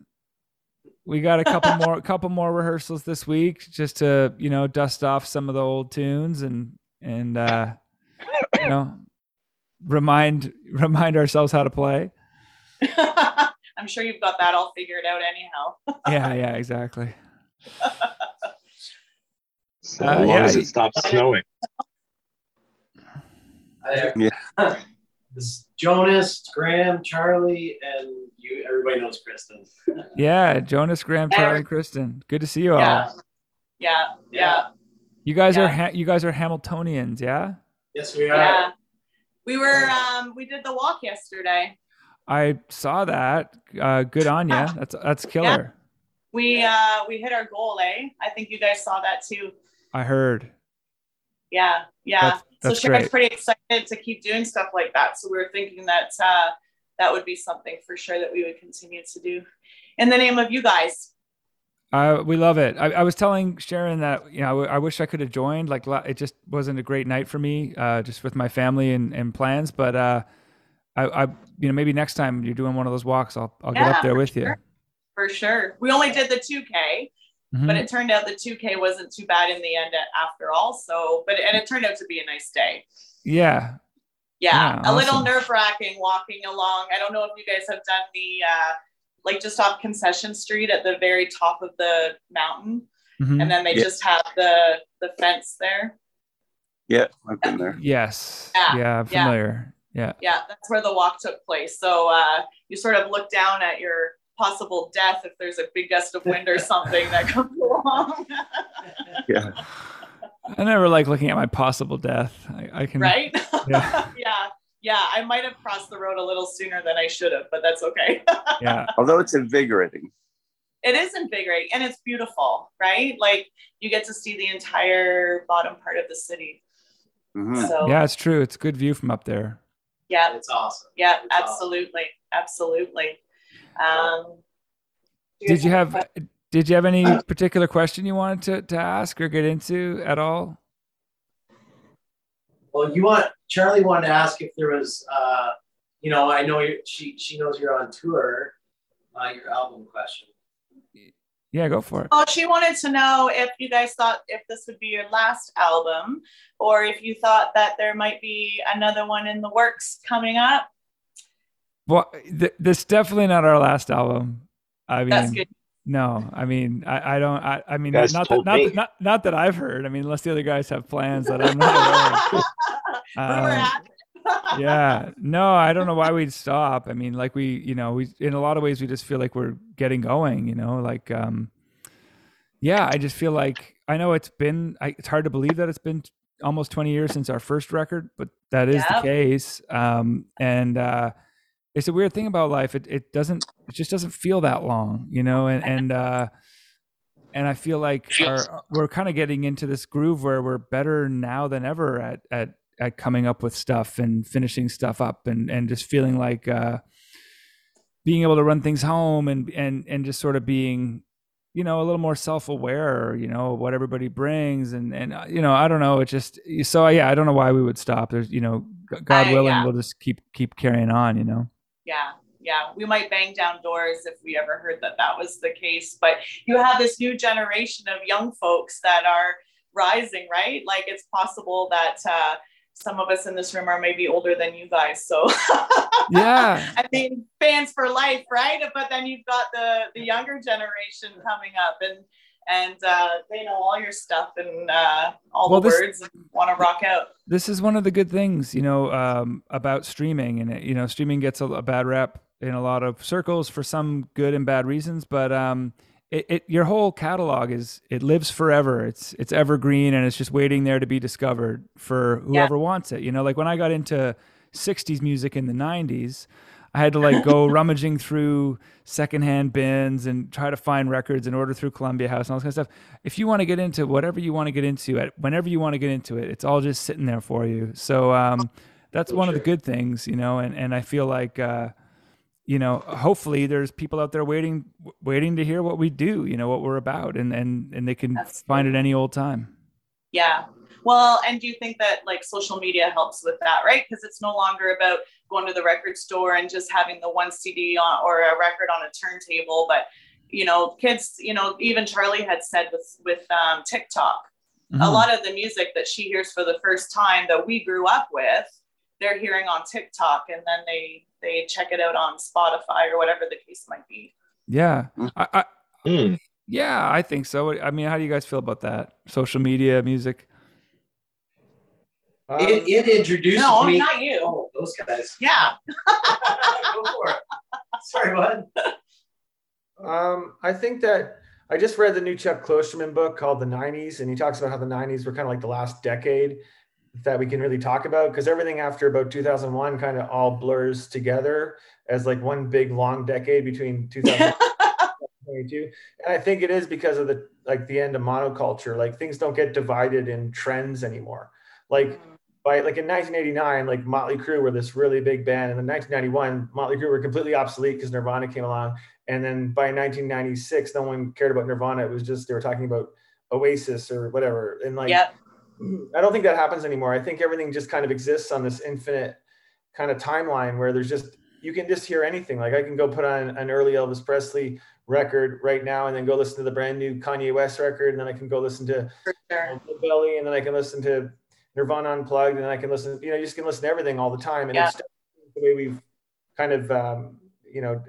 We got a couple more couple more rehearsals this week just to you know dust off some of the old tunes and and uh, you know remind remind ourselves how to play. I'm sure you've got that all figured out anyhow. Yeah, yeah, exactly. So Uh, long yeah, as it stops snowing. Yeah. This is Jonas, Graham, Charlie, and you. Everybody knows Kristen. Yeah, Jonas, Graham, Charlie, and Kristen. Good to see you all. Yeah. Yeah, yeah, You guys are ha- you guys are Hamiltonians, yeah? Yes, we are. yeah. We were um we did the walk yesterday. I saw that. Uh, good on you. That's that's killer. We uh we hit our goal, eh? I think you guys saw that too. I heard. Yeah, yeah. That's- that's so Sharon's great. pretty excited to keep doing stuff like that. So we were thinking that uh that would be something for sure that we would continue to do in the name of you guys. Uh, we love it. I, I was telling Sharon that you know I wish I could have joined. Like it just wasn't a great night for me, uh, just with my family and, and plans. But uh, I, I, you know, maybe next time you're doing one of those walks, I'll I'll get up there with you. For sure. We only did the 2K, but Mhm. it turned out the 2K wasn't too bad in the end after all. So, but and it turned out to be a nice day. Yeah, Yeah, Yeah, a little nerve wracking walking along. I don't know if you guys have done the uh, like just off Concession Street at the very top of the mountain, Mhm. and then they Yeah. just have the the fence there. Yeah, I've been there. Yes. Yeah, Yeah, I'm yeah. familiar. Yeah. Yeah, that's where the walk took place. So uh, you sort of look down at your possible death if there's a big gust of wind or something that comes along. Yeah. I never like looking at my possible death. I, I can. right? Yeah. yeah. Yeah. I might have crossed the road a little sooner than I should have, but that's okay. Yeah. Although it's invigorating. it is invigorating and it's beautiful, right? Like you get to see the entire bottom part of the city. Mhm. So Yeah, it's true. It's a good view from up there. yeah, It's awesome. yeah, It's awesome. absolutely, absolutely. Um, Did you have Did you have any particular question you wanted to, to ask or get into at all? Well, you want Charlie wanted to ask if there was, uh, you know, I know you she she knows you're on tour. Uh, your album question. Yeah, go for it. Well, she wanted to know if you guys thought if this would be your last album, or if you thought that there might be another one in the works coming up. Well, th- this definitely not our last album. I mean, That's good. no, I mean, I, I don't, I, I mean, Guys not that, not, me. that, not, not that I've heard. I mean, unless the other guys have plans that I'm not aware of. Um, yeah, no, I don't know why we'd stop. I mean, like we, you know, we, in a lot of ways, we just feel like we're getting going, you know, like, um, yeah, I just feel like, I know it's been, I, it's hard to believe that it's been almost 20 years since our first record, but that is Yep. the case. Um, and, uh, it's a weird thing about life. It, it doesn't, it just doesn't feel that long, you know, and, and, uh, and I feel like our, we're kind of getting into this groove where we're better now than ever at, at, at coming up with stuff and finishing stuff up and, and just feeling like, uh, being able to run things home and, and, and just sort of being, you know, a little more self-aware, you know, what everybody brings. And, and, uh, you know, I don't know. It just, so yeah, I don't know why we would stop. There's, you know, God I- willing, yeah. we'll just keep, keep carrying on, you know? Yeah yeah. We might bang down doors if we ever heard that that was the case but you have this new generation of young folks that are rising right? Like it's possible that uh, some of us in this room are maybe older than you guys so. Yeah. i mean fans for life right? But then you've got the the younger generation coming up and and uh, they know all your stuff and uh, all Well, the this- words and want to rock out this is one of the good things, you know, um, about streaming, and it- you know, streaming gets a, a bad rap in a lot of circles for some good and bad reasons. But um, it, it, your whole catalog is it lives forever. It's it's evergreen, and it's just waiting there to be discovered for whoever wants it. You know, like when I got into '60s music in the '90s. I had to like go rummaging through secondhand bins and try to find records and order through Columbia House and all this kind of stuff. If you want to get into whatever you want to get into at whenever you want to get into it, it's all just sitting there for you. So um, that's one of the good things, you know. And and I feel like uh, you know, hopefully there's people out there waiting waiting to hear what we do, you know, what we're about, and and and they can find it any old time. Yeah. Well, and do you think that like social media helps with that, right? Because it's no longer about going to the record store and just having the one CD on, or a record on a turntable, but you know, kids, you know, even Charlie had said with with um, TikTok, a Mhm. lot of the music that she hears for the first time that we grew up with, they're hearing on TikTok, and then they they check it out on Spotify or whatever the case might be. Yeah, I, I Hmm. yeah, I think so. I mean, how do you guys feel about that? Social media, music. It, it introduces no, me. not you. Oh, those guys. Yeah. Go for it. Sorry, bud. Um, I think that I just read the new Chuck Klosterman book called The 90s, and he talks about how the 90s were kind of like the last decade that we can really talk about because everything after about 2001 kind of all blurs together as like one big long decade between 2022. and I think it is because of the like the end of monoculture. Like things don't get divided in trends anymore. Like by like in 1989, like Motley Crue were this really big band, and in 1991, Motley Crue were completely obsolete because Nirvana came along. And then by 1996, no one cared about Nirvana. It was just they were talking about Oasis or whatever. And like, Yep. I don't think that happens anymore. I think everything just kind of exists on this infinite kind of timeline where there's just you can just hear anything. Like I can go put on an early Elvis Presley record right now, and then go listen to the brand new Kanye West record, and then I can go listen to Lil Belly, and then I can listen to Nirvana Unplugged, and I can listen. You know, you just can listen to everything all the time, and Yeah. it's the way we've kind of um, you know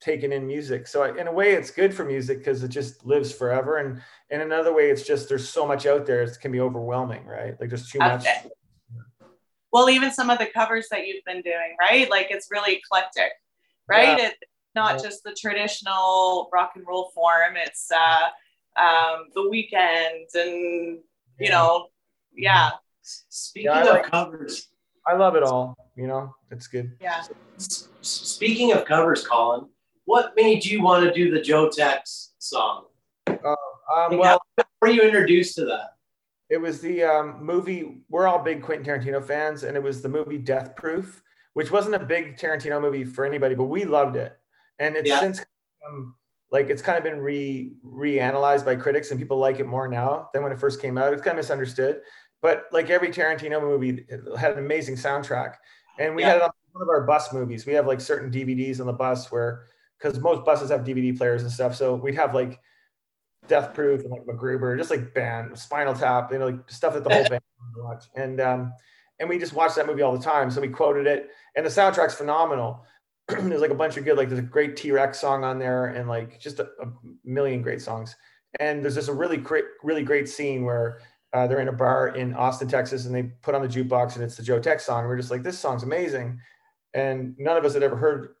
taken in music. So in a way, it's good for music because it just lives forever. And in another way, it's just there's so much out there, it can be overwhelming, right? Like there's too much. Well, even some of the covers that you've been doing, right? Like it's really eclectic, right? Yeah. It's not just the traditional rock and roll form. It's uh, um, the Weeknd and you know, yeah, Speaking Yeah, of like- covers, I love it all. You know, it's good. yeah. s- speaking of covers, Colin, what made you want to do the Joe Tex song? Um, well, how were you introduced to that? it was the um, movie. We're all big Quentin Tarantino fans, and it was the movie Death Proof, which wasn't a big Tarantino movie for anybody, but we loved it. And it's Yeah. since um, like it's kind of been re reanalyzed by critics, and people like it more now than when it first came out. It's kind of misunderstood, but like every Tarantino movie, had an amazing soundtrack. And we Yeah. had it on one of our bus movies. We have like certain DVDs on the bus where, because most buses have DVD players and stuff, so we'd have like Death Proof and like MacGruber, just like band, Spinal Tap, you know, like stuff that the whole band watch. And um, and we just watched that movie all the time. So we quoted it, and the soundtrack's phenomenal. there's like a bunch of good, like there's a great T Rex song on there, and like just a, a million great songs. And there's just a really great, really great scene where uh, they're in a bar in Austin, Texas, and they put on the jukebox, and it's the Joe Tex song. We're just like, this song's amazing, and none of us had ever heard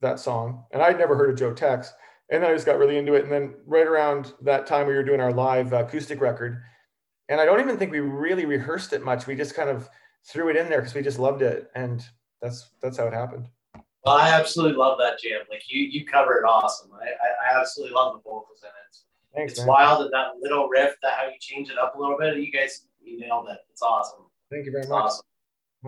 that song, and I'd never heard of Joe Tex. And then I just got really into it. And then right around that time, we were doing our live uh, acoustic record, and I don't even think we really rehearsed it much. We just kind of threw it in there because we just loved it, and that's that's how it happened. Well, I absolutely love that jam. Like you, you cover it awesome. I, I, I absolutely love the vocals in it. Thanks, it's man. wild and that little riff, that how you change it up a little bit. You guys, you nailed it. It's awesome. Thank you very It's much. awesome.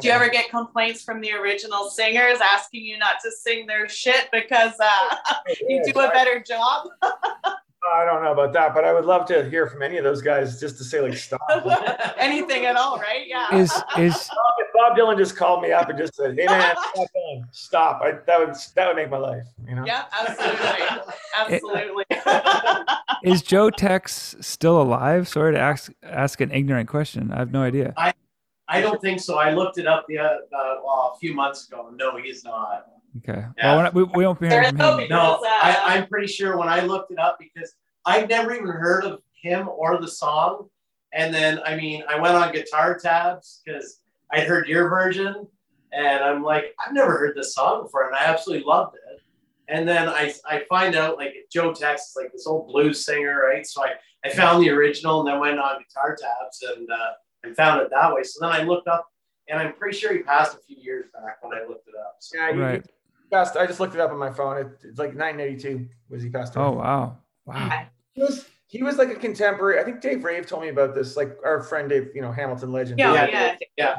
Do you ever get complaints from the original singers asking you not to sing their shit because uh, you do a better job? I don't know about that, but I would love to hear from any of those guys just to say like stop. Anything at all, right? Yeah. Is is Bob Dylan just called me up and just said, "Hey man, stop, stop," I, that would that would make my life. You know. yeah, absolutely. Absolutely. is Joe Tex still alive? Sorry to ask ask an ignorant question. I have no idea. I, I don't think so. I looked it up the uh, well, a few months ago. No, he's not. Okay. Yeah. Well, we're we, we won't be hearing from him. No, I, I'm pretty sure when I looked it up because I'd never even heard of him or the song. And then, I mean, I went on guitar tabs because I'd heard your version and I'm like, I've never heard this song before. And I absolutely loved it. And then I, I find out like Joe Tex is like this old blues singer, right? So I, I found the original and then went on guitar tabs and, uh, and found it that way. So then I looked up and I'm pretty sure he passed a few years back when I looked it up. So. Yeah, he- Right. He passed. I just looked it up on my phone. It, it's like 982 was he passed away. Oh wow. Wow. He was he was like a contemporary. I think Dave Rave told me about this. Like our friend Dave, you know, Hamilton legend. Yeah, He yeah, yeah.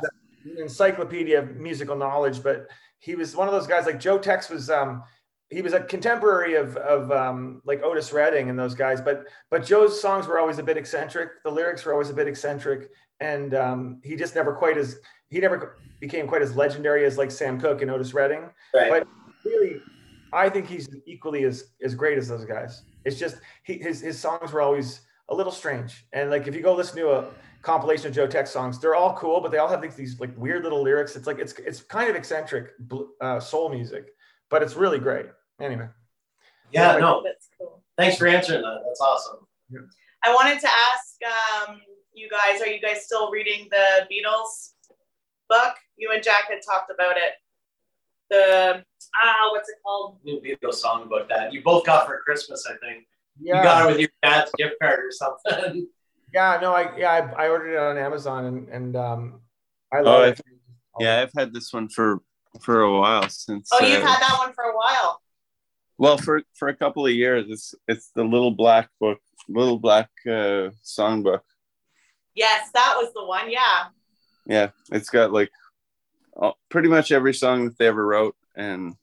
encyclopedia of musical knowledge, but he was one of those guys. Like Joe Tex was. um he was a contemporary of of um, like Otis Redding and those guys, but but Joe's songs were always a bit eccentric. The lyrics were always a bit eccentric, and um, he just never quite as he never became quite as legendary as like Sam Cooke and Otis Redding. Right. But really, I think he's equally as as great as those guys. It's just he, his his songs were always a little strange, and like if you go listen to a compilation of Joe Tex songs, they're all cool, but they all have like these like weird little lyrics. It's like it's it's kind of eccentric uh, soul music, but it's really great. Anyway, Yeah, no. Thanks for answering that. That's awesome. I wanted to ask um, you guys, are you guys still reading the Beatles book? You and Jack had talked about it. The ah, what's it called? New Beatles song about that. You both got for Christmas, I think. Yeah. You got it with your dad's gift card or something. Yeah, no, I yeah I, I ordered it on Amazon and and um, I Oh, love I've, it. yeah, I've had this one for for a while since. Oh, you've uh, had that one for a while. Well, for for a couple of years, it's it's the little black book, little black uh, songbook. Yes, that was the one. Yeah. Yeah, it's got like all, pretty much every song that they ever wrote, and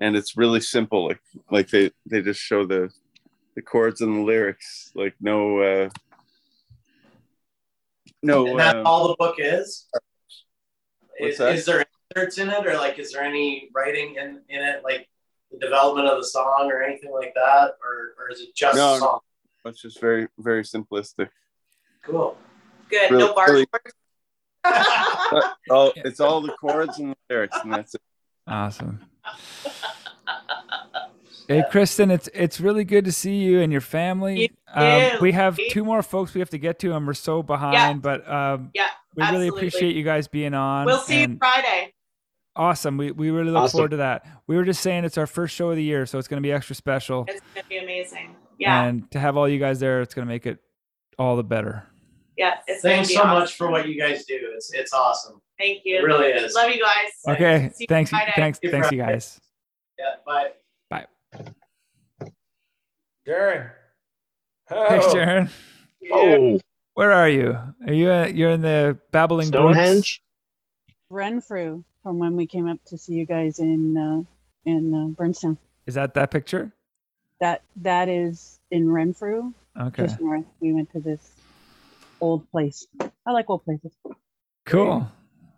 and it's really simple. Like like they they just show the the chords and the lyrics. Like no uh, no. and that's uh, all the book is. Is, is there inserts in it, or like, is there any writing in, in it, like the development of the song or anything like that, or, or is it just no, song? no, it's just very very simplistic. Cool. Good. Really- no bar really- chords. But all it's all the chords and the lyrics, and that's it. Awesome. Hey, Kristen, it's it's really good to see you and your family. Um, we have two more folks we have to get to, and we're so behind. But um, Yeah, we really appreciate you guys being on. We'll see you Friday. Awesome. We we really look Awesome. forward to that. We were just saying it's our first show of the year, so it's going to be extra special. It's gonna be amazing. Yeah, And to have all you guys there, it's going to make it all the better. Yeah. It's Thanks so awesome. much for what you guys do. It's it's awesome. Thank you. It really is. Love you guys. Okay. See you Thanks. Friday. Thanks. See Thanks, you guys. Yeah. Bye. Bye. Jaron. Hey, Oh. Sharon. Oh. Where are you? Are you uh, you're in the babbling brooks? Stonehenge? Renfrew from when we came up to see you guys in uh, in uh, Burnstown. Is that that picture? That that is in Renfrew, Okay. just north. We went to this old place. I like old places. Cool.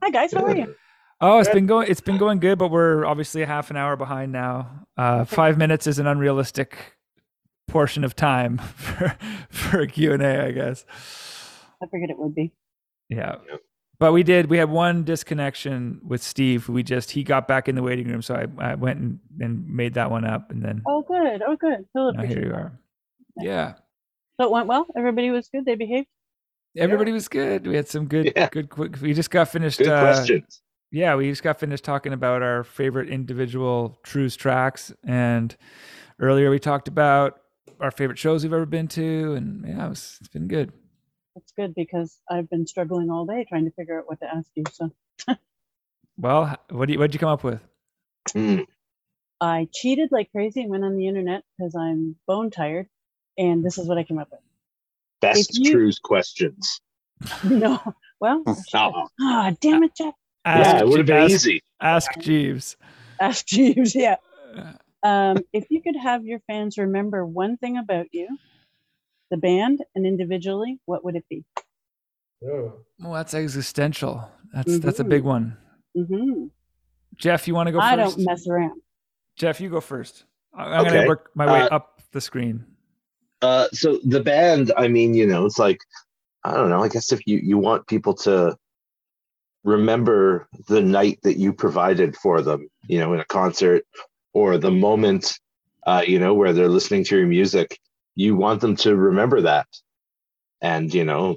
Hi guys, how are you? Oh, it's been going. It's been going good, but we're obviously a half an hour behind now. Uh, five minutes is an unrealistic portion of time for for a Q and A, I guess. I figured it would be. Yeah. But we did. We had one disconnection with Steve. We just he got back in the waiting room, so I, I went and, and made that one up, and then Oh, good. Oh, good. He'll now appreciate here you that. are. Yeah. So it went well. Everybody was good. They behaved. Everybody was good. We had some good, good. Quick, we just got finished. Good uh, questions. Yeah, we just got finished talking about our favorite individual Trews tracks, and earlier we talked about our favorite shows we've ever been to, and yeah, it was, it's been good. It's good because I've been struggling all day trying to figure out what to ask you. So Well, what do you, what'd you come up with? I cheated like crazy and went on the internet because I'm bone tired, and this is what I came up with. Best If you- Trews questions. No, well, Oh. ah, damn it, Jeff. Yeah, it would have been ask- easy. Ask Jeeves. Ask Jeeves, yeah. Um, if you could have your fans remember one thing about you, the band, and individually, what would it be? Oh. Well, that's existential. That's that's a big one. hmm Jeff, you want to go I first? don't mess around. Jeff, you go first. I- I'm Okay. gonna work my way Uh, up the screen. Uh, so the band, I mean, you know, it's like, I don't know. I guess if you you want people to remember the night that you provided for them, you know, in a concert, or the moment, uh, you know, where they're listening to your music, you want them to remember that, and you know,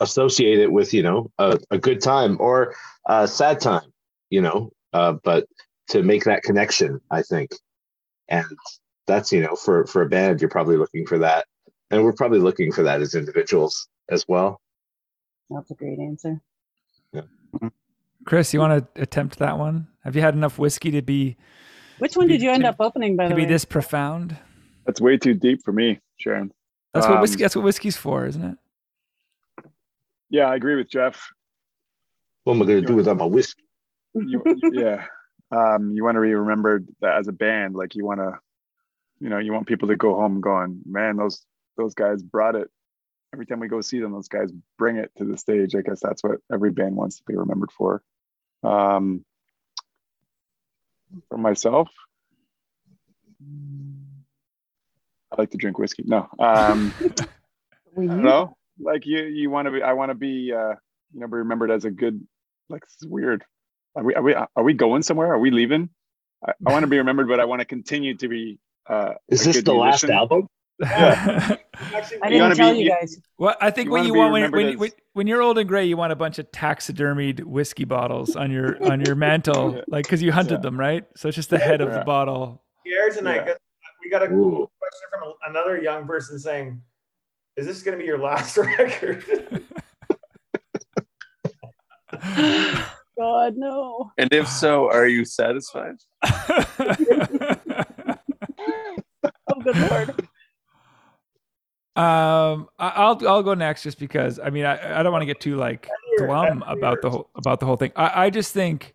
associate it with you know a, a good time or a sad time, you know, uh, but to make that connection, I think, and that's you know for for a band you're probably looking for that and we're probably looking for that as individuals as well That's a great answer. yeah. Chris, you want to attempt that one? Have you had enough whiskey to be Which one be- did you end to- up opening, by the way? to the be way? this profound? That's way too deep for me, Sharon. That's what Um, whiskey. That's what whiskey's for, isn't it? Yeah, I agree with Jeff. what am i going to do without my whiskey You, yeah, um, you want to be remembered that as a band. Like you want to, you know, you want people to go home going, man, those those guys brought it. Every time we go see them, those guys bring it to the stage. I guess that's what every band wants to be remembered for. Um, for myself, I like to drink whiskey. No, um, We I don't know. Like you, you want to be. I want to be. Uh, you know, be remembered as a good. Like this is weird. Are we? Are we? Are we going somewhere? Are we leaving? I, I want to be remembered, but I want to continue to be. Uh, is this good the last musician. album Yeah. I didn't wanna tell be- you you- guys. Well, I think You what you want when, when, when when you're old and gray, you want a bunch of taxidermied whiskey bottles on your on your mantle, Yeah. like because you hunted Yeah. them, right? So it's just the head of the Yeah. bottle. Here tonight, Yeah. we got a Ooh. question from another young person saying, "Is this going to be your last record?" God, no. And if so, are you satisfied? Good lord. Um, I- I'll I'll go next just because I mean I, I don't want to get too like glum about the whole about the whole thing. I, I just think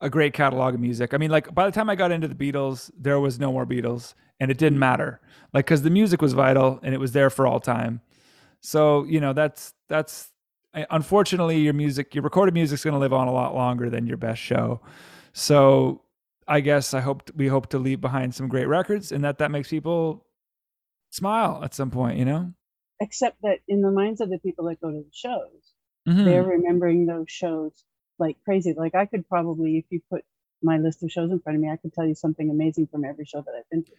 a great catalog of music. I mean, like by the time I got into the Beatles, there was no more Beatles, and it didn't matter, like because the music was vital and it was there for all time. So you know that's that's unfortunately your music, your recorded music's going to live on a lot longer than your best show. So I guess I hope we hope to leave behind some great records, and that that makes people smile at some point. You know. Except that in the minds of the people that go to the shows, Mhm. they're remembering those shows like crazy. Like I could probably, if you put my list of shows in front of me. I could tell you something amazing from every show that I've been to.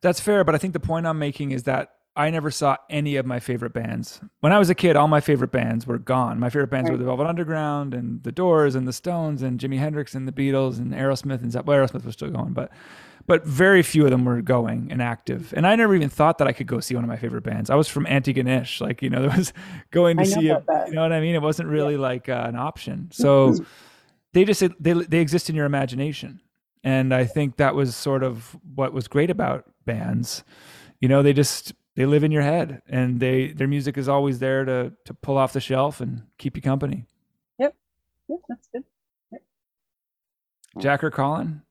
That's fair, but I think the point I'm making is that I never saw any of my favorite bands. When I was a kid, all my favorite bands were gone. My favorite bands were the Velvet Underground and the Doors and the Stones and Jimi Hendrix and the Beatles and Aerosmith and well, Aerosmith was still going, but but very few of them were going and active. And I never even thought that I could go see one of my favorite bands. I was from Antigonish, like you know, there was going to I see it. You know what I mean? It wasn't really like uh, an option. So they just they they exist in your imagination, and I think that was sort of what was great about bands. You know, they just they live in your head, and they their music is always there to to pull off the shelf and keep you company. Yep. Yep, that's good. Jack or Colin?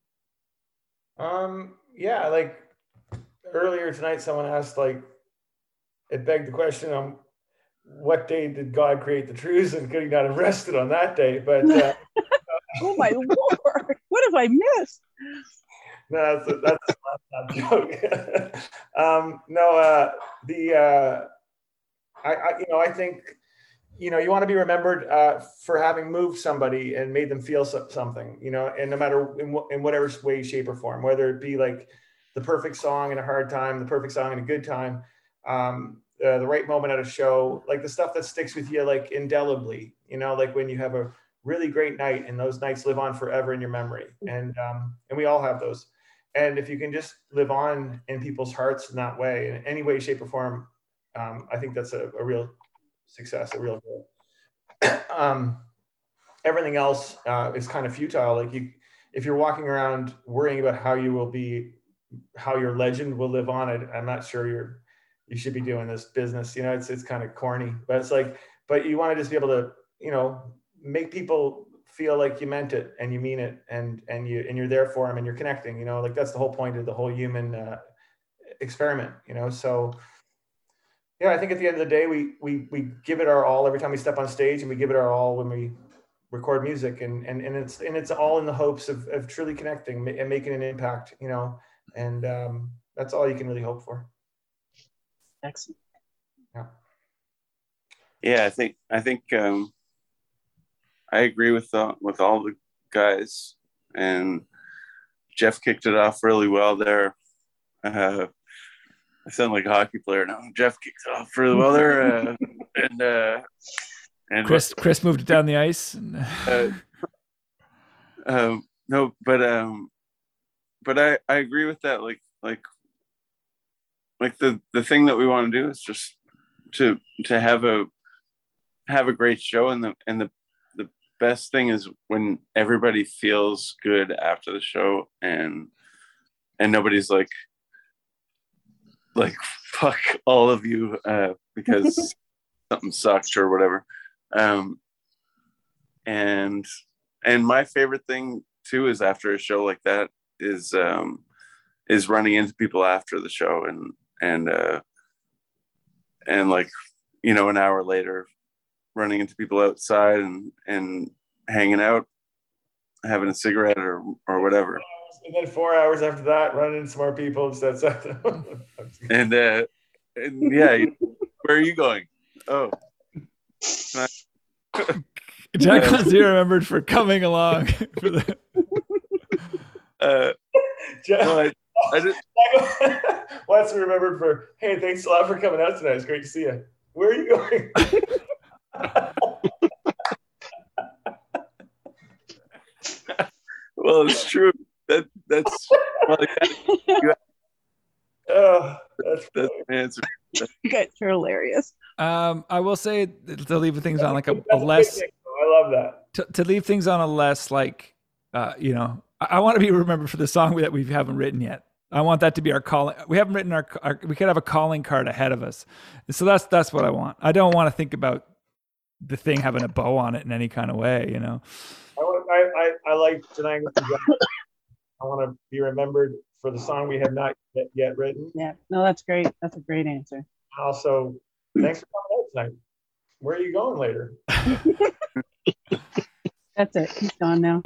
Um, yeah, like earlier tonight, someone asked, like, it begged the question on what day did God create the trees and could he not have rested on that day? But uh, Oh my lord! What have I missed? No, that's a, that's a joke. um, no, uh, the uh, I, I, you know, I think you know you want to be remembered uh, for having moved somebody and made them feel so, something. You know, and no matter in, wh- in whatever way, shape, or form, whether it be like the perfect song in a hard time, the perfect song in a good time, um, uh, the right moment at a show, like the stuff that sticks with you like indelibly. You know, like when you have a really great night and those nights live on forever in your memory, and um, and we all have those. And if you can just live on in people's hearts in that way, in any way, shape, or form, um, I think that's a, a real success, a real goal. um, everything else uh, is kind of futile. Like you, if you're walking around worrying about how you will be, how your legend will live on, I, I'm not sure you're, you should be doing this business. You know, it's it's kind of corny, but it's like, but you want to just be able to, you know, make people feel like you meant it and you mean it and and you and you're there for them and you're connecting. You know, like that's the whole point of the whole human uh, experiment. You know, so yeah, I think at the end of the day, we we we give it our all every time we step on stage, and we give it our all when we record music, and and and it's and it's all in the hopes of of truly connecting and making an impact, you know, and um, that's all you can really hope for. Excellent. Yeah. Yeah, I think I think um, I agree with the, with all the guys, and Jeff kicked it off really well there. Uh, I sound like a hockey player now. Jeff kicked it off really well there, uh, and uh, and Chris Chris moved it down the ice. And, uh, um, no, but um, but I I agree with that. Like like like the the thing that we want to do is just to to have a have a great show, and the and the the best thing is when everybody feels good after the show, and and nobody's like like fuck all of you uh, because something sucked or whatever. Um, and and my favorite thing too is after a show like that is um, is running into people after the show and and uh, and like you know an hour later running into people outside and and hanging out having a cigarette or or whatever And then four hours after that, running into some more people. and stuff. and uh and yeah where are you going oh I- Jack wants to be remembered for coming along. for the, uh, no, I, I just, What's remembered for? Hey, thanks a lot for coming out tonight. It's great to see you. Where are you going? well it's true that that's well, you- Oh, that's that's the answer You guys are hilarious. um, I will say to leave things on like a, a less I love that. to, to leave things on a less like uh, you know I, I want to be remembered for the song that we haven't written yet. I want that to be our calling. We haven't written our, our we could have a calling card ahead of us. So that's that's what I want. I don't want to think about the thing having a bow on it in any kind of way. You know. I, want, I, I, I like tonight. I want to be remembered for the song we have not yet, yet written. Yeah. No, that's great. That's a great answer. Also, thanks for coming out tonight. Where are you going later? That's it. He's gone now.